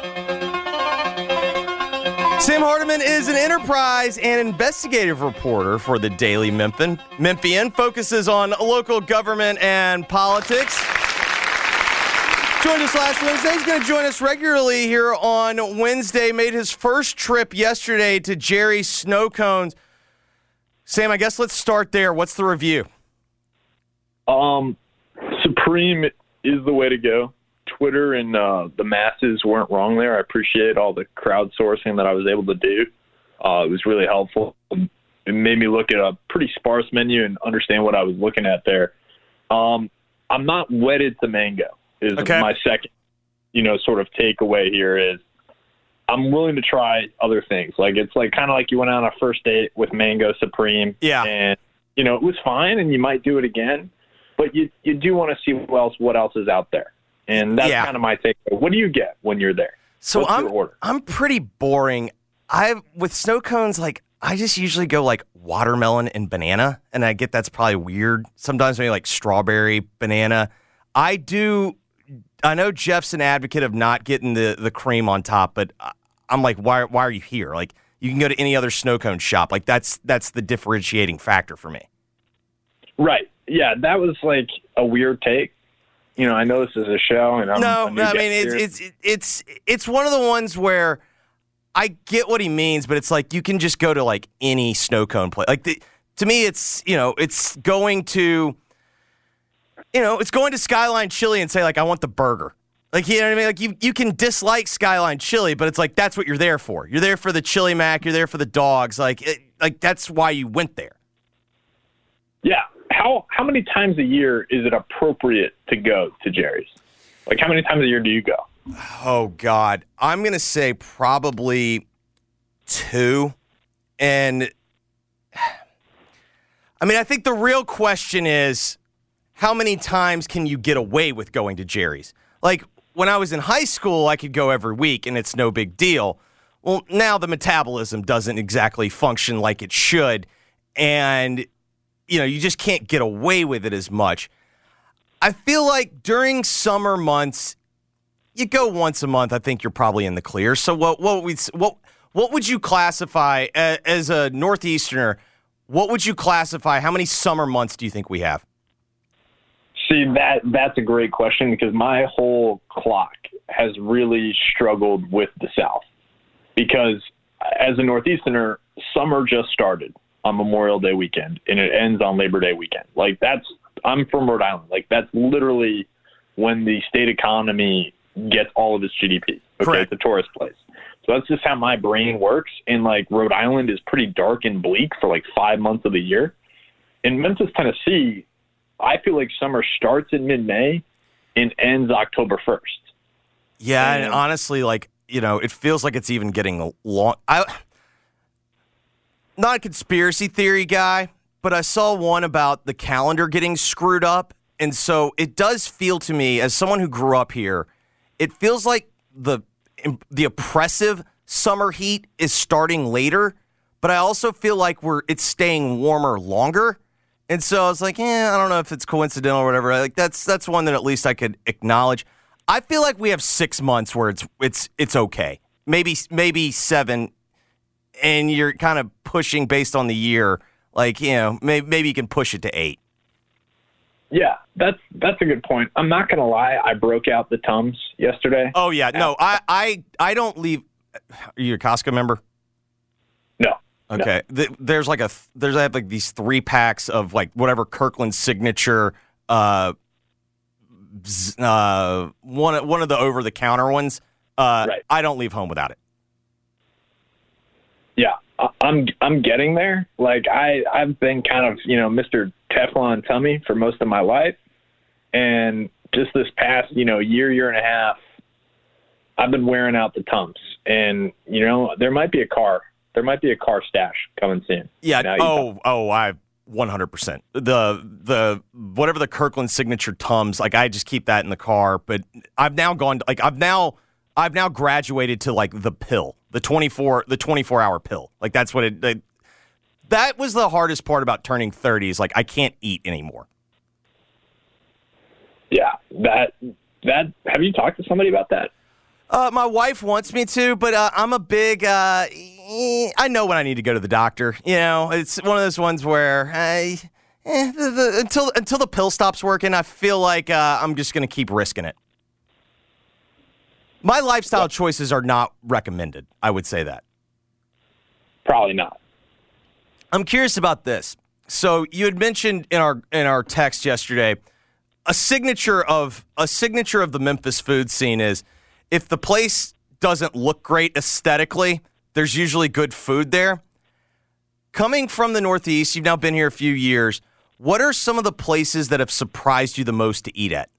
Sam Hardiman is an enterprise and investigative reporter for the Daily Memphian. Memphian focuses on local government and politics. Joined us last Wednesday. He's going to join us regularly here on Wednesday. Made his first trip yesterday to Jerry's Sno Cones. Sam, I guess let's start there. What's the review? Um, Supreme is the way to go. Twitter and uh, the masses weren't wrong there. I appreciate all the crowdsourcing that I was able to do. Uh, it was really helpful. It made me look at a pretty sparse menu and understand what I was looking at there. Um, I'm not wedded to mango. Is Okay. my second, you know, sort of takeaway here is I'm willing to try other things. Like it's like kind of like you went on a first date with Mango Supreme. Yeah. And you know it was fine, and you might do it again, but you you do want to see what else what else is out there, and that's Yeah. kind of my takeaway. What do you get when you're there? So What's I'm your order? I'm pretty boring. I with snow cones like I just usually go like watermelon and banana, and I get that's probably weird. Sometimes maybe like strawberry, banana. I do. I know Geoff's an advocate of not getting the the cream on top, but I'm like, why why are you here? Like you can go to any other snow cone shop. Like that's that's the differentiating factor for me. Right. Yeah, that was like a weird take. You know, I know this is a show, and I'm no, a new no, I mean it's it's it's it's one of the ones where I get what he means, but it's like you can just go to like any snow cone place. Like the, to me, it's you know it's going to you know it's going to Skyline Chili and say like I want the burger. Like you know what I mean? Like you you can dislike Skyline Chili, but it's like that's what you're there for. You're there for the chili mac. You're there for the dogs. Like it, like that's why you went there. Yeah. How how many times a year is it appropriate to go to Jerry's? Like how many times a year do you go? Oh God, I'm gonna say probably two, and I mean I think the real question is how many times can you get away with going to Jerry's? Like when I was in high school, I could go every week and it's no big deal. Well, now the metabolism doesn't exactly function like it should, and you know you just can't get away with it as much. I feel like during summer months, you go once a month. I think you're probably in the clear. So what what we what what would you classify a- as a northeasterner? What would you classify? How many summer months do you think we have? See that that's a great question because my whole clock has really struggled with the South because uh, as a northeasterner, summer just started on Memorial Day weekend and it ends on Labor Day weekend. Like that's I'm from Rhode Island. Like that's literally when the state economy gets all of its GDP. Okay, it's a tourist place. So that's just how my brain works. And like Rhode Island is pretty dark and bleak for like five months of the year. In Memphis, Tennessee, I feel like summer starts in mid May and ends October first. Yeah, and honestly, like you know, it feels like it's even getting long. I not a conspiracy theory guy, but I saw one about the calendar getting screwed up, and so it does feel to me, as someone who grew up here, it feels like the the oppressive summer heat is starting later, but I also feel like we're it's staying warmer longer. And so I was like, yeah, I don't know if it's coincidental or whatever. Like that's that's one that at least I could acknowledge. I feel like we have six months where it's it's it's okay. Maybe maybe seven, and you're kind of pushing based on the year. Like you know, maybe maybe you can push it to eight. Yeah, that's that's a good point. I'm not gonna lie, I broke out the Tums yesterday. Oh yeah, no, I I I don't leave. Are you a Costco member? No. Okay. Th- there's like a there's I have like these three packs of like whatever Kirkland signature uh uh one one of the over the counter ones. Uh I don't leave home without it. Yeah, I'm I'm getting there. Like I I've been kind of you know Mr. Teflon tummy for most of my life, and just this past you know year year and a half, I've been wearing out the Tums, and you know there might be a car there might be a car stash coming soon. Yeah. Now oh, oh, I 100%. The the whatever the Kirkland signature Tums, like I just keep that in the car, but I've now gone like I've now I've now graduated to like the pill, the 24 the 24 hour pill. Like that's what it, it that was the hardest part about turning 30 is like I can't eat anymore. yeah, that that have you talked to somebody about that? Uh, my wife wants me to, but uh, I'm a big. Uh, I know when I need to go to the doctor. You know, it's one of those ones where I, eh, the, the, until until the pill stops working, I feel like uh, I'm just going to keep risking it. My lifestyle choices are not recommended. I would say that. Probably not. I'm curious about this. So you had mentioned in our in our text yesterday, a signature of a signature of the Memphis food scene is if the place doesn't look great aesthetically, there's usually good food there. Coming from the Northeast, you've now been here a few years. What are some of the places that have surprised you the most to eat at?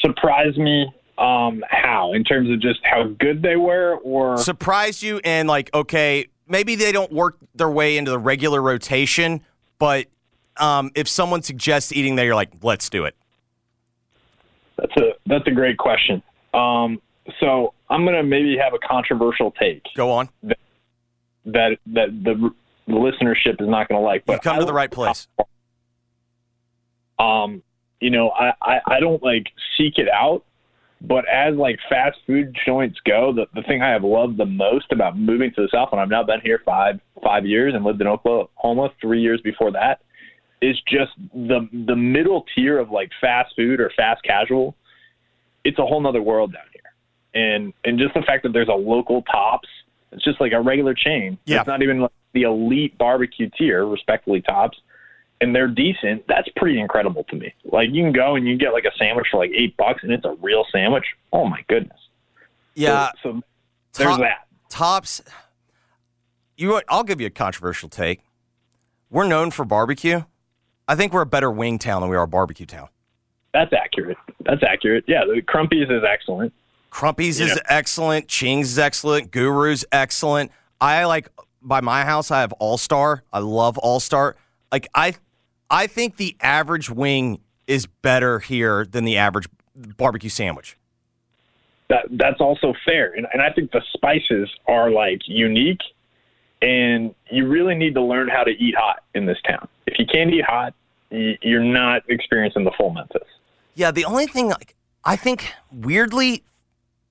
Surprise me. Um, how in terms of just how good they were, or surprised you and like okay maybe they don't work their way into the regular rotation but um, if someone suggests eating there you're like let's do it That's a that's a great question. Um, so I'm gonna maybe have a controversial take. Go on. That that, that the, the listenership is not gonna like. But You've come I to the right place Um, you know, I, I I don't like seek it out, but as like fast food joints go, the the thing I have loved the most about moving to the south, and I've now been here five five years and lived in Oklahoma three years before that, is just the the middle tier of like fast food or fast casual. It's a whole nother world down here, and and just the fact that there's a local Tops, it's just like a regular chain. Yeah. It's not even like the elite barbecue tier, respectfully Tops, and they're decent. That's pretty incredible to me. Like you can go and you get like a sandwich for like eight bucks, and it's a real sandwich. Oh my goodness. yeah So, so there's Top- that. tops you i'll give you a controversial take we're known for barbecue i think we're a better wing town than we are a barbecue town That's accurate. That's accurate. Yeah, the Crumpy's is excellent. Crumpy's is excellent. Ching's is excellent. Guru's excellent. I like by my house. I have All Star. I love All Star. Like I, I think the average wing is better here than the average barbecue sandwich. That that's also fair, and and I think the spices are like unique, and you really need to learn how to eat hot in this town. If you can't eat hot, you're not experiencing the full Memphis. Yeah, the only thing like I think weirdly,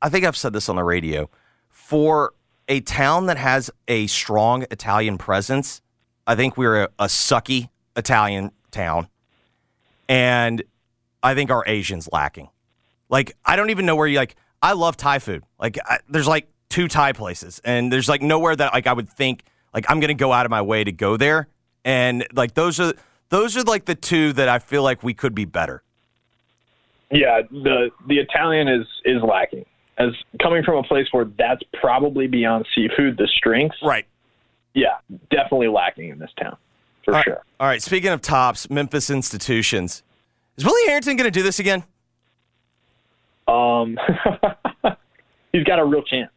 I think I've said this on the radio, for a town that has a strong Italian presence, I think we're a, a sucky Italian town, and I think our Asians lacking. Like I don't even know where you like. I love Thai food. Like I, there's like two Thai places, and there's like nowhere that like I would think like I'm gonna go out of my way to go there, and like those are those are like the two that I feel like we could be better. Yeah, the the Italian is is lacking. As coming from a place where that's probably beyond seafood, the strength. Right. Yeah, definitely lacking in this town, for All- sure. All right. Speaking of tops, Memphis institutions. Is Willie Herenton going to do this again? Um, (laughs) he's got a real chance.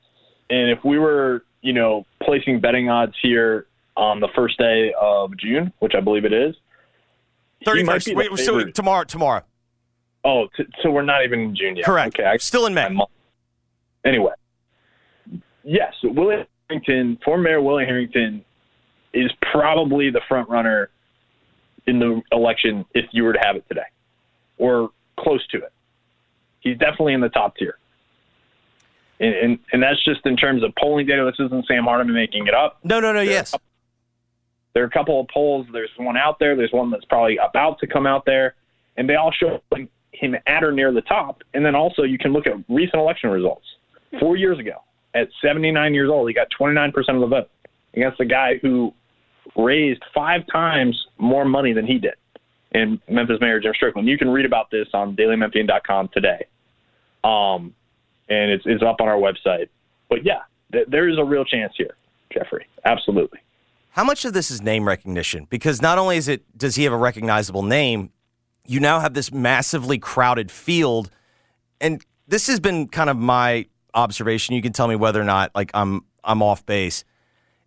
And if we were, you know, placing betting odds here on the first day of June, which I believe it is, thirty first. Thirty might first. be the Wait, so tomorrow. Tomorrow. Oh, t- so we're not even in June yet. Correct. Okay, I, Still in May. Anyway, yes, Willie Herenton, former Mayor Willie Herenton, is probably the front runner in the election if you were to have it today, or close to it. He's definitely in the top tier, and and, and that's just in terms of polling data. This isn't Sam Hardiman making it up. No, no, no. Yes. There are a couple of polls. There's one out there. There's one that's probably about to come out there, and they all show him at or near the top. And then also you can look at recent election results. Four years ago, at 79 years old, he got 29% of the vote against the guy who raised five times more money than he did. And Memphis Mayor Jim Strickland. You can read about this on DailyMemphian.com today, um, and it's it's up on our website. But yeah, th- there is a real chance here, Jeffrey. Absolutely. How much of this is name recognition? Because not only is it does he have a recognizable name, you now have this massively crowded field, and this has been kind of my observation. You can tell me whether or not like I'm I'm off base.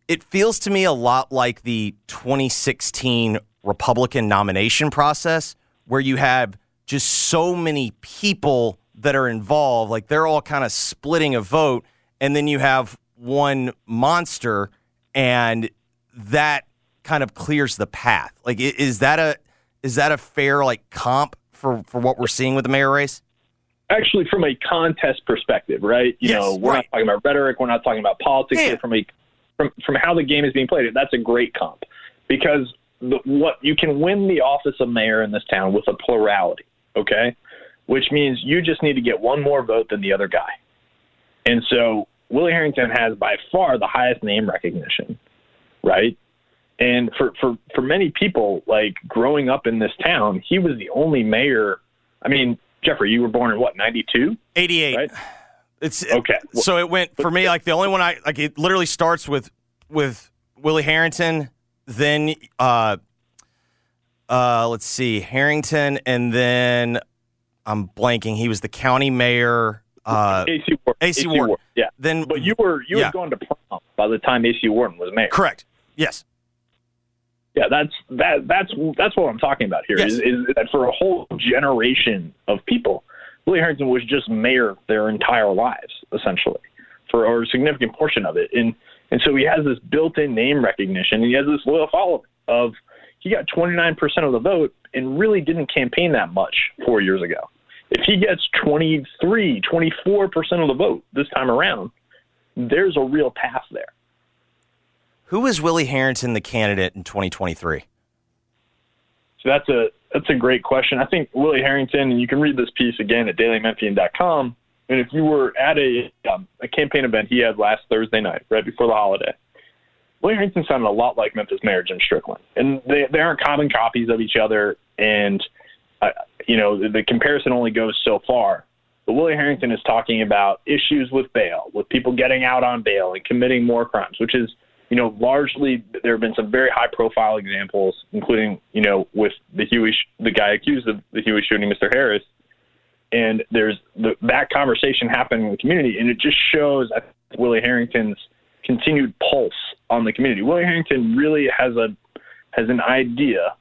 It feels to me a lot like the 2016 Republican nomination process, where you have just so many people that are involved, like they're all kind of splitting a vote, and then you have one monster, and that kind of clears the path. Like, is that a is that a fair like comp for for what we're seeing with the mayor race? actually from a contest perspective, right? You Yes, know, we're right. not talking about rhetoric, we're not talking about politics. Yeah. Here from a from from how the game is being played. That's a great comp because the, what you can win the office of mayor in this town with a plurality, okay? Which means you just need to get one more vote than the other guy. And so Willie Herenton has by far the highest name recognition, right? And for, for, for many people, like growing up in this town, he was the only mayor. I mean, Jeffrey, you were born in what, 92? 88. Right? It's Okay. So it went for me like the only one I like. It literally starts with with Willie Herenton, then uh, uh, let's see Herenton, and then I'm blanking. He was the county mayor. Uh, AC Wharton. AC Wharton. Yeah. Then, but you were you yeah. had gone to prom by the time AC Wharton was mayor. Correct. Yes. Yeah, that's that that's that's what I'm talking about here. Yes. Is, is that for a whole generation of people, Willie Herenton was just mayor their entire lives, essentially, for or a significant portion of it, and and so he has this built-in name recognition, and he has this loyal following of he got 29% of the vote and really didn't campaign that much four years ago. If he gets 23, 24% of the vote this time around, there's a real path there. Who is Willie Herenton the candidate in 2023? So that's a that's a great question. I think Willie Herenton, and you can read this piece again at dailymemphian.com. And if you were at a um, a campaign event he had last Thursday night, right before the holiday, Willie Herenton sounded a lot like Memphis Mayor Jim Strickland, and they they aren't carbon copies of each other. And uh, you know the, the comparison only goes so far. But Willie Herenton is talking about issues with bail, with people getting out on bail and committing more crimes, which is you know, largely there have been some very high profile examples, including, you know, with the Huey, sh- the guy accused of the Huey shooting, Mr. Harris. And there's the, that conversation happening in the community, and it just shows Willie Herenton's continued pulse on the community. Willie Herenton really has a has an idea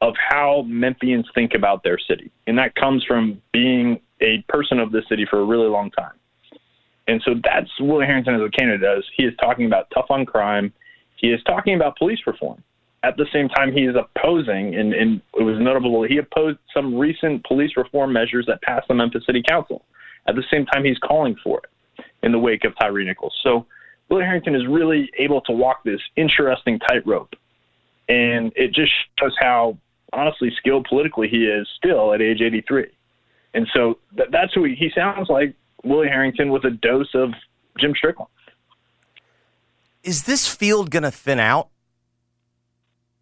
of how Memphians think about their city, and that comes from being a person of the city for a really long time. And so that's Willie Herenton as a candidate does. He is talking about tough on crime. He is talking about police reform. at the same time he is opposing, and, and it was notable, he opposed some recent police reform measures that passed the Memphis City Council. At the same time, he's calling for it in the wake of Tyre Nichols. So Willie Herenton is really able to walk this interesting tightrope. And it just shows how honestly skilled politically he is still at age 83. And so that, that's who he, he sounds like Willie Herenton with a dose of Jim Strickland. Is this field going to thin out?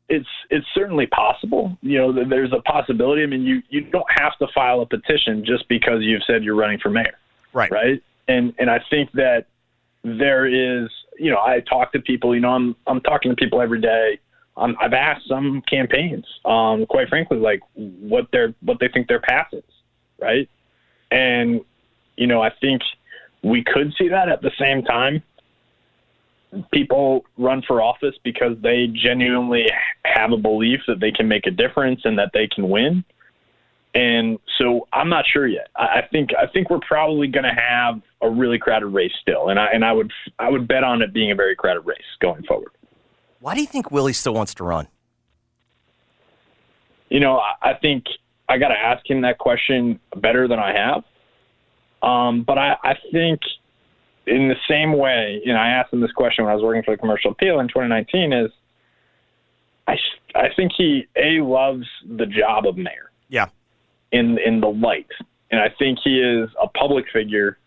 It's it's certainly possible. You know, there's a possibility. I mean, you you don't have to file a petition just because you've said you're running for mayor. Right. Right. And and I think that there is, you know, I talk to people. You know, I'm I'm talking to people every day. Um, I've asked some campaigns, um, quite frankly, like what their what they think their path is, right? And you know, I think we could see that at the same time. People run for office because they genuinely have a belief that they can make a difference and that they can win. And so I'm not sure yet. I think I think we're probably going to have a really crowded race still, and I and I would I would bet on it being a very crowded race going forward. Why do you think Willie still wants to run? You know, I, I think I got to ask him that question better than I have. Um, but I, I think in the same way, you know, I asked him this question when I was working for the Commercial Appeal in 2019. Is I I think he a loves the job of mayor. Yeah. In in the light, and I think he is a public figure.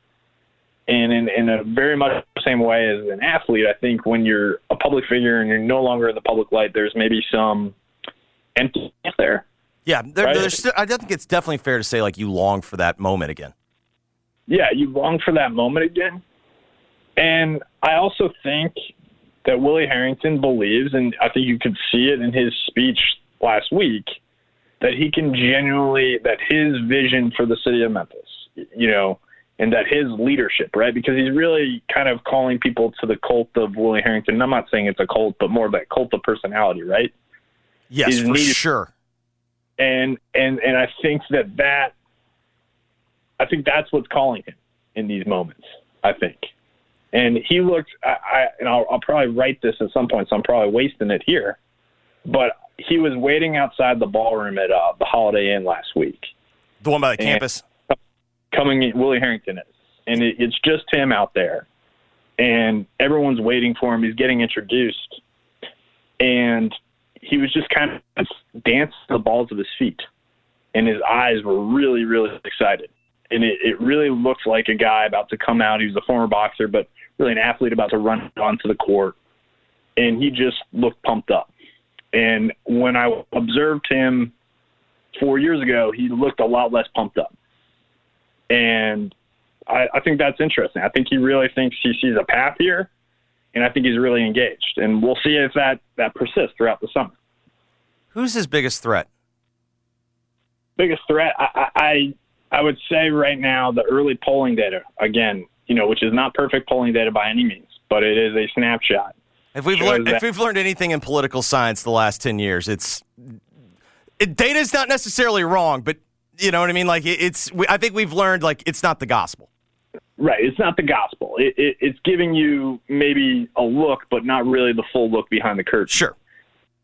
And in, in a very much the same way as an athlete, I think when you're a public figure and you're no longer in the public light, there's maybe some emptiness there. Yeah, there, Right. there's. I think it's definitely fair to say like you long for that moment again. Yeah, you long for that moment again. And I also think that Willie Herenton believes, and I think you could see it in his speech last week, that he can genuinely, that his vision for the city of Memphis, you know, and that his leadership, right? Because he's really kind of calling people to the cult of Willie Herenton. And I'm not saying it's a cult, but more of that cult of personality, right? Yes, for sure. and and and I think that that I think that's what's calling him in these moments. I think, and he looked. I, I and I'll, I'll probably write this at some point, so I'm probably wasting it here. But he was waiting outside the ballroom at uh, the Holiday Inn last week. The one by the And- campus. Coming in, Willie Herenton is, and it, it's just him out there, and everyone's waiting for him. He's getting introduced, and he was just kind of dancing the balls of his feet, and his eyes were really, really excited, and it, it really looked like a guy about to come out. He was a former boxer, but really an athlete about to run onto the court, and he just looked pumped up. And when I observed him four years ago, he looked a lot less pumped up. And I, I think that's interesting. I think he really thinks he sees a path here, and I think he's really engaged. And we'll see if that, that persists throughout the summer. Who's his biggest threat? Biggest threat, I, I, I would say right now, the early polling data, again, you know, which is not perfect polling data by any means, but it is a snapshot. If we've learned, if we've learned anything in political science the last ten years, it's it, data's not necessarily wrong, but you know what I mean. Like it, it's, we, I think we've learned like it's not the gospel. Right. It's not the gospel. It, it, it's giving you maybe a look, but not really the full look behind the curtain. Sure.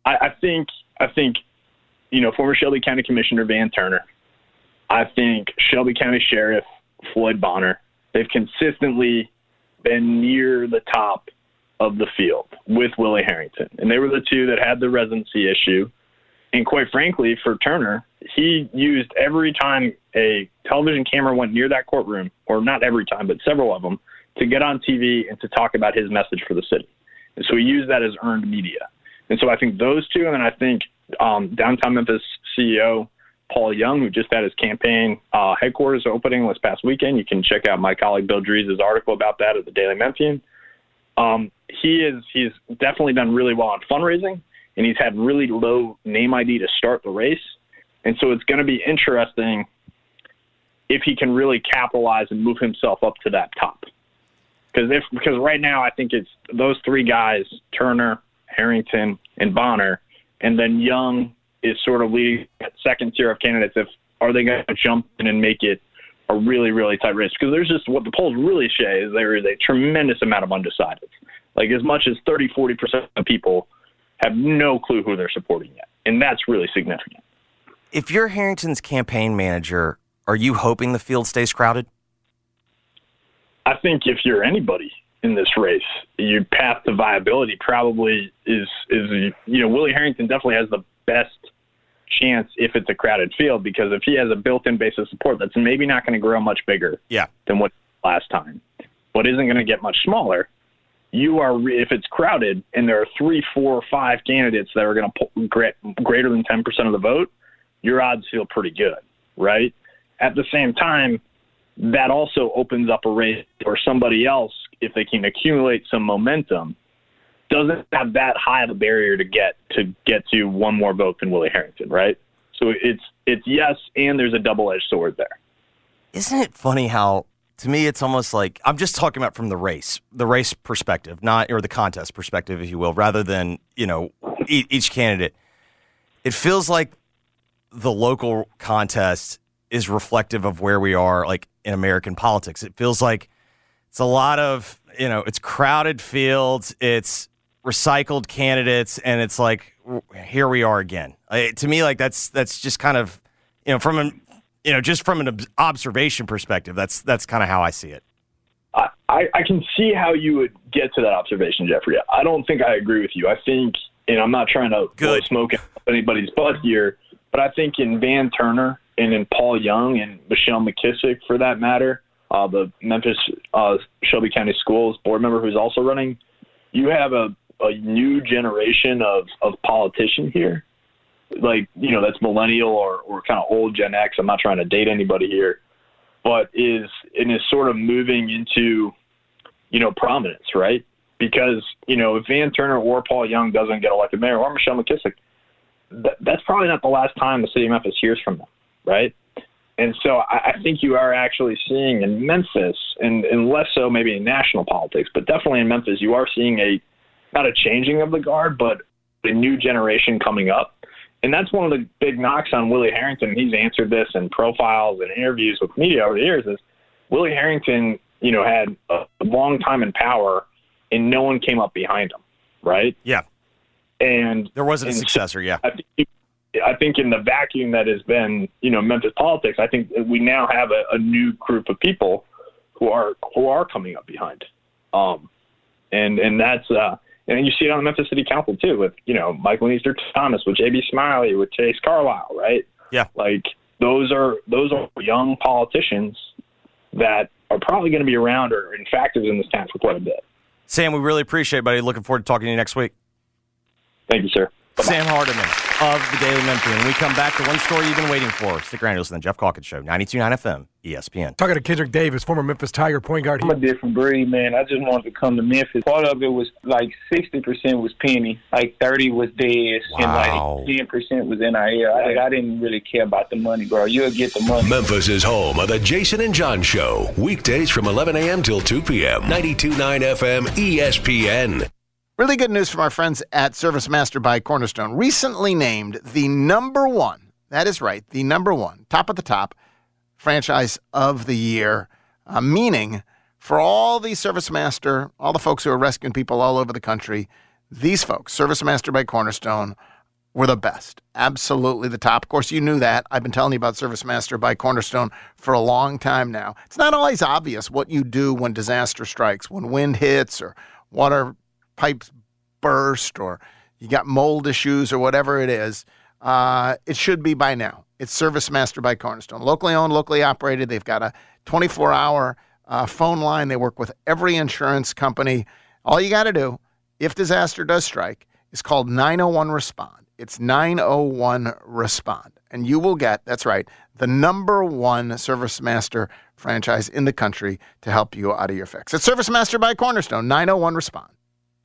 I, I think. I think. You know, former Shelby County Commissioner Van Turner. I think Shelby County Sheriff Floyd Bonner. They've consistently been near the top of the field with Willie Herenton, and they were the two that had the residency issue. And quite frankly, for Turner, he used every time a television camera went near that courtroom, or not every time, but several of them, to get on TV and to talk about his message for the city. And so he used that as earned media. And so I think those two, and then I think um, downtown Memphis CEO Paul Young, who just had his campaign uh, headquarters opening this past weekend. You can check out my colleague Bill Dries' article about that at the Daily Memphian. Um, he is he's definitely done really well on fundraising, and he's had really low name ID to start the race. And so it's going to be interesting if he can really capitalize and move himself up to that top. Because if because right now I think it's those three guys Turner, Herenton, and Bonner, and then Young is sort of leading that second tier of candidates. If are they going to jump in and make it a really really tight race? Because there's just what the polls really say is there is a tremendous amount of undecideds. Like as much as 30 40 percent of people have no clue who they're supporting yet. And that's really significant. If you're Herenton's campaign manager, are you hoping the field stays crowded? I think if you're anybody in this race, your path to viability probably is is you know Willie Herenton definitely has the best chance if it's a crowded field because if he has a built-in base of support that's maybe not going to grow much bigger yeah. than what last time, but isn't going to get much smaller. You are if it's crowded and there are three, four, five candidates that are going to pull greater than ten percent of the vote, your odds feel pretty good, right? At the same time, that also opens up a race or somebody else, if they can accumulate some momentum, doesn't have that high of a barrier to get to get to one more vote than Willie Herenton, right? So it's it's yes, and there's a double edged sword there. Isn't it funny how to me it's almost like I'm just talking about from the race, the race perspective, not or the contest perspective, if you will, rather than you know each candidate. It feels like the local contest is reflective of where we are, like in American politics. It feels like it's a lot of you know, it's crowded fields, it's recycled candidates, and it's like here we are again. To me, like that's that's just kind of you know from an you know just from an observation perspective, that's that's kind of how I see it. I, I can see how you would get to that observation, Jeffrey. I don't think I agree with you. I think, and I'm not trying to blow smoke anybody's butt here, but I think in Van Turner and in Paul Young and Michelle McKissack, for that matter, uh, the Memphis uh, Shelby County Schools board member who's also running, you have a, a new generation of, of politician here. Like, you know, that's millennial or, or kind of old Gen X. I'm not trying to date anybody here, but is and is sort of moving into, you know, prominence, right? Because, you know, if Van Turner or Paul Young doesn't get elected mayor or Michelle McKissack, that, that's probably not the last time the city of Memphis hears from them, right? And so I, I think you are actually seeing in Memphis, and, and less so maybe in national politics, but definitely in Memphis, you are seeing a not a changing of the guard, but the new generation coming up. And that's one of the big knocks on Willie Herenton. He's answered this in profiles and interviews with media over the years. Is Willie Herenton, you know, had a long time in power, and no one came up behind him, right? Yeah. And there wasn't a successor. Yeah. I think, I think in the vacuum that has been, you know, Memphis politics, I think we now have a, a new group of people who are who are coming up behind, um, and and that's uh, and you see it on the Memphis City Council too, with you know Michael Easter Thomas, with J.B. Smiley, with Chase Carlisle, right? Yeah, like those are those are young politicians that are probably going to be around or in factors in this town for quite a bit. Sam, we really appreciate it, buddy. Looking forward to talking to you next week. Thank you, sir. Bye-bye. Sam Hardiman of the Daily Memphian. When we come back to one story you've been waiting for, stick around. Listen to the Geoff Calkins Show, 92.9 FM, ESPN. Talking to Kendrick Davis, former Memphis Tiger point guard. I'm a different breed, man. I just wanted to come to Memphis. Part of it was like 60% was penny, like 30 was Dez, Wow. and like 10% was NIL. I, I didn't really care about the money, bro. You'll get the money. Memphis is home of the Jason and John Show, weekdays from 11 a.m. till 2 p.m. 92.9 FM ESPN. Really good news from our friends at Service Master by Cornerstone. Recently named the number one, that is right, the number one, top of the top franchise of the year, uh, meaning for all the Service Master, all the folks who are rescuing people all over the country, these folks, Service Master by Cornerstone, were the best. Absolutely the top. Of course, you knew that. I've been telling you about Service Master by Cornerstone for a long time now. It's not always obvious what you do when disaster strikes, when wind hits or water pipes burst or you got mold issues or whatever it is. Uh, it should be by now. It's Service Master by Cornerstone. Locally owned, locally operated. They've got a 24 hour uh, phone line. They work with every insurance company. All you got to do, if disaster does strike, is call 901 Respond. It's 901 Respond. And you will get, that's right, the number one Service Master franchise in the country to help you out of your fix. It's Service Master by Cornerstone, 901 Respond.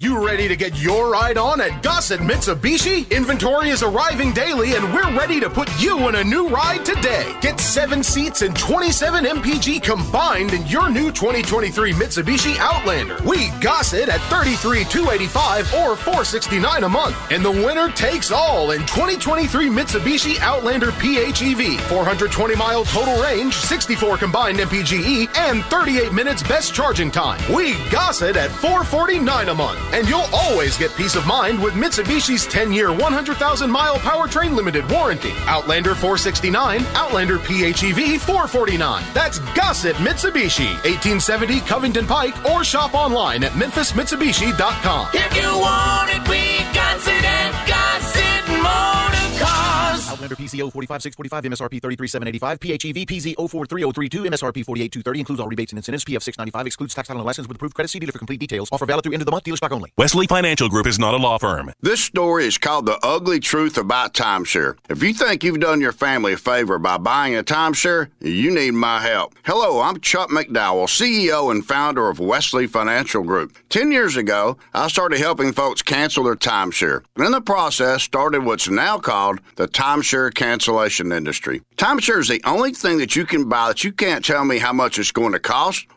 You ready to get your ride on at Gossett Mitsubishi? Inventory is arriving daily and we're ready to put you in a new ride today. Get seven seats and 27 MPG combined in your new 2023 Mitsubishi Outlander. We Gossett at 33,285 or 469 a month. And the winner takes all in 2023 Mitsubishi Outlander PHEV. 420 mile total range, 64 combined MPGE, and 38 minutes best charging time. We Gossett at 449 a month. And you'll always get peace of mind with Mitsubishi's 10 year, 100,000 mile powertrain limited warranty. Outlander 469, Outlander PHEV 449. That's Gossett Mitsubishi, 1870 Covington Pike, or shop online at memphismitsubishi.com. If you want it, we got it at Gossett Motor Cars. Outlander PCO 45645, MSRP 33785, PHEV PZ 043032, MSRP 48230, includes all rebates and incentives, PF 695, excludes tax title and license with approved credit. See dealer for complete details. Offer valid through end of the month, dealer stock only. Wesley Financial Group is not a law firm. This story is called The Ugly Truth About Timeshare. If you think you've done your family a favor by buying a timeshare, you need my help. Hello, I'm Chuck McDowell, CEO and founder of Wesley Financial Group. Ten years ago, I started helping folks cancel their timeshare. In the process, started what's now called the timeshare cancellation industry. Timeshare is the only thing that you can buy that you can't tell me how much it's going to cost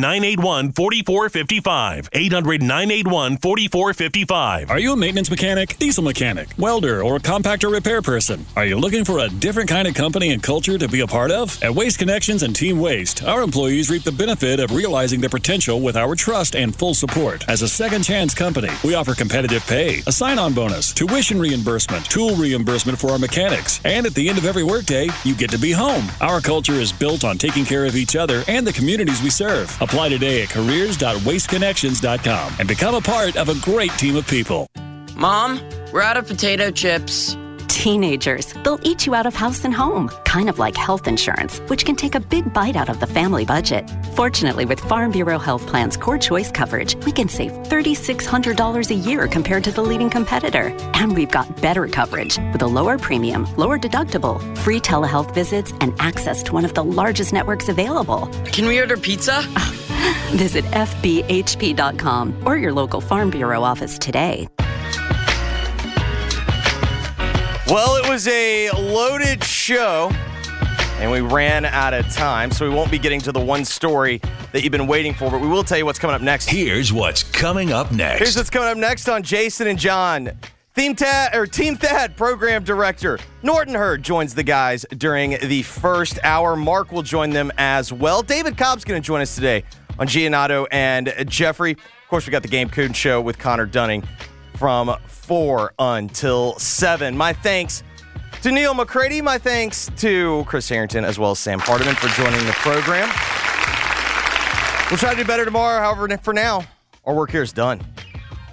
981 4455. 800 981 4455. Are you a maintenance mechanic, diesel mechanic, welder, or compactor repair person? Are you looking for a different kind of company and culture to be a part of? At Waste Connections and Team Waste, our employees reap the benefit of realizing their potential with our trust and full support. As a second chance company, we offer competitive pay, a sign on bonus, tuition reimbursement, tool reimbursement for our mechanics, and at the end of every workday, you get to be home. Our culture is built on taking care of each other and the communities we serve. Apply today at careers.wasteconnections.com and become a part of a great team of people. Mom, we're out of potato chips. Teenagers, they'll eat you out of house and home, kind of like health insurance, which can take a big bite out of the family budget. Fortunately, with Farm Bureau Health Plan's Core Choice coverage, we can save $3,600 a year compared to the leading competitor. And we've got better coverage with a lower premium, lower deductible, free telehealth visits, and access to one of the largest networks available. Can we order pizza? (laughs) Visit FBHP.com or your local Farm Bureau office today. Well, it was a loaded show, and we ran out of time, so we won't be getting to the one story that you've been waiting for, but we will tell you what's coming up next. Here's what's coming up next. Here's what's coming up next on Jason and John. Team Tad or Team Thad program director Norton Hurd joins the guys during the first hour. Mark will join them as well. David Cobb's going to join us today on Giannotto and Jeffrey. Of course, we got the Game Coon Show with Connor Dunning from 4 until 7. My thanks to Neil McCready. My thanks to Chris Herrington as well as Sam Hardiman for joining the program. We'll try to do better tomorrow. However, for now, our work here is done.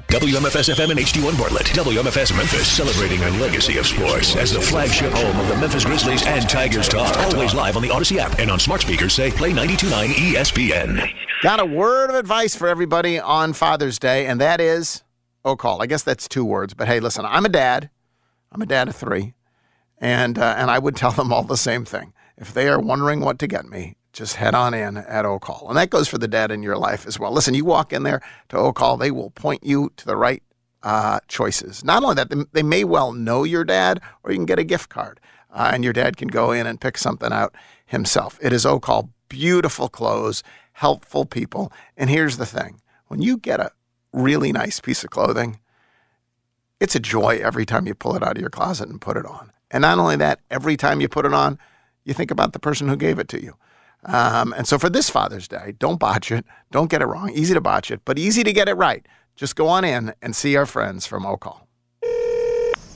WMFS FM and HD1 Bartlett. WMFS Memphis celebrating a legacy of sports as the flagship home of the Memphis Grizzlies and Tigers talk. Always live on the Odyssey app and on smart speakers say play 929 ESPN. Got a word of advice for everybody on Father's Day, and that is oh call. I guess that's two words, but hey, listen, I'm a dad. I'm a dad of three, and uh, and I would (laughs) tell them all the same thing. If they are wondering what to get me, just head on in at Oak Hall. And that goes for the dad in your life as well. Listen, you walk in there to Oak Hall, they will point you to the right uh, choices. Not only that, they, they may well know your dad, or you can get a gift card, uh, and your dad can go in and pick something out himself. It is Oak Hall. Beautiful clothes, helpful people. And here's the thing when you get a really nice piece of clothing, it's a joy every time you pull it out of your closet and put it on. And not only that, every time you put it on, you think about the person who gave it to you. Um, and so for this Father's Day, don't botch it. Don't get it wrong. Easy to botch it, but easy to get it right. Just go on in and see our friends from Oak Hall.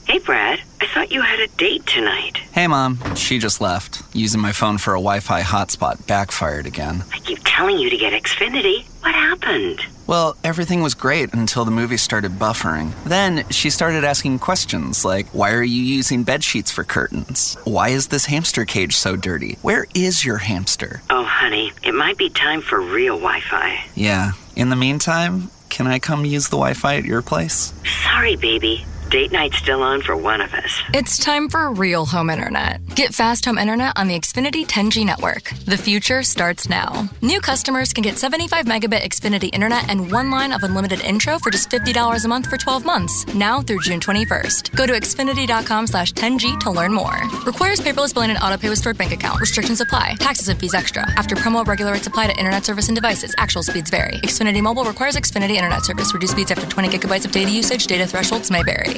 Hey, Brad. I thought you had a date tonight. Hey, Mom. She just left. Using my phone for a Wi Fi hotspot backfired again. I keep telling you to get Xfinity. What happened? Well, everything was great until the movie started buffering. Then she started asking questions like Why are you using bed sheets for curtains? Why is this hamster cage so dirty? Where is your hamster? Oh, honey, it might be time for real Wi Fi. Yeah. In the meantime, can I come use the Wi Fi at your place? Sorry, baby. Date night still on for one of us. It's time for real home internet. Get fast home internet on the Xfinity 10G network. The future starts now. New customers can get 75 megabit Xfinity internet and one line of unlimited intro for just $50 a month for 12 months, now through June 21st. Go to xfinity.com slash 10G to learn more. Requires paperless billing and autopay with stored bank account. Restrictions apply. Taxes and fees extra. After promo, regular rates apply to internet service and devices. Actual speeds vary. Xfinity Mobile requires Xfinity internet service. Reduced speeds after 20 gigabytes of data usage. Data thresholds may vary.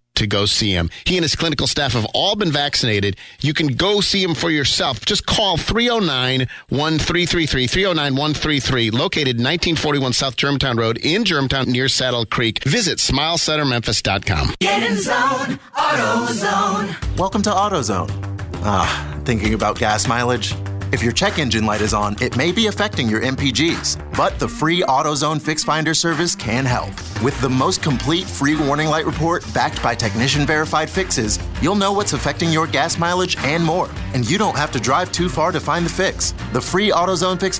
to go see him. He and his clinical staff have all been vaccinated. You can go see him for yourself. Just call 309 1333, 309 133, located 1941 South Germantown Road in Germantown near Saddle Creek. Visit smilecentermemphis.com. Get in zone, AutoZone. Welcome to AutoZone. Ah, thinking about gas mileage? If your check engine light is on, it may be affecting your MPGs, but the free AutoZone Fix Finder service can help. With the most complete free warning light report backed by technician verified fixes, you'll know what's affecting your gas mileage and more. And you don't have to drive too far to find the fix. The free AutoZone Fix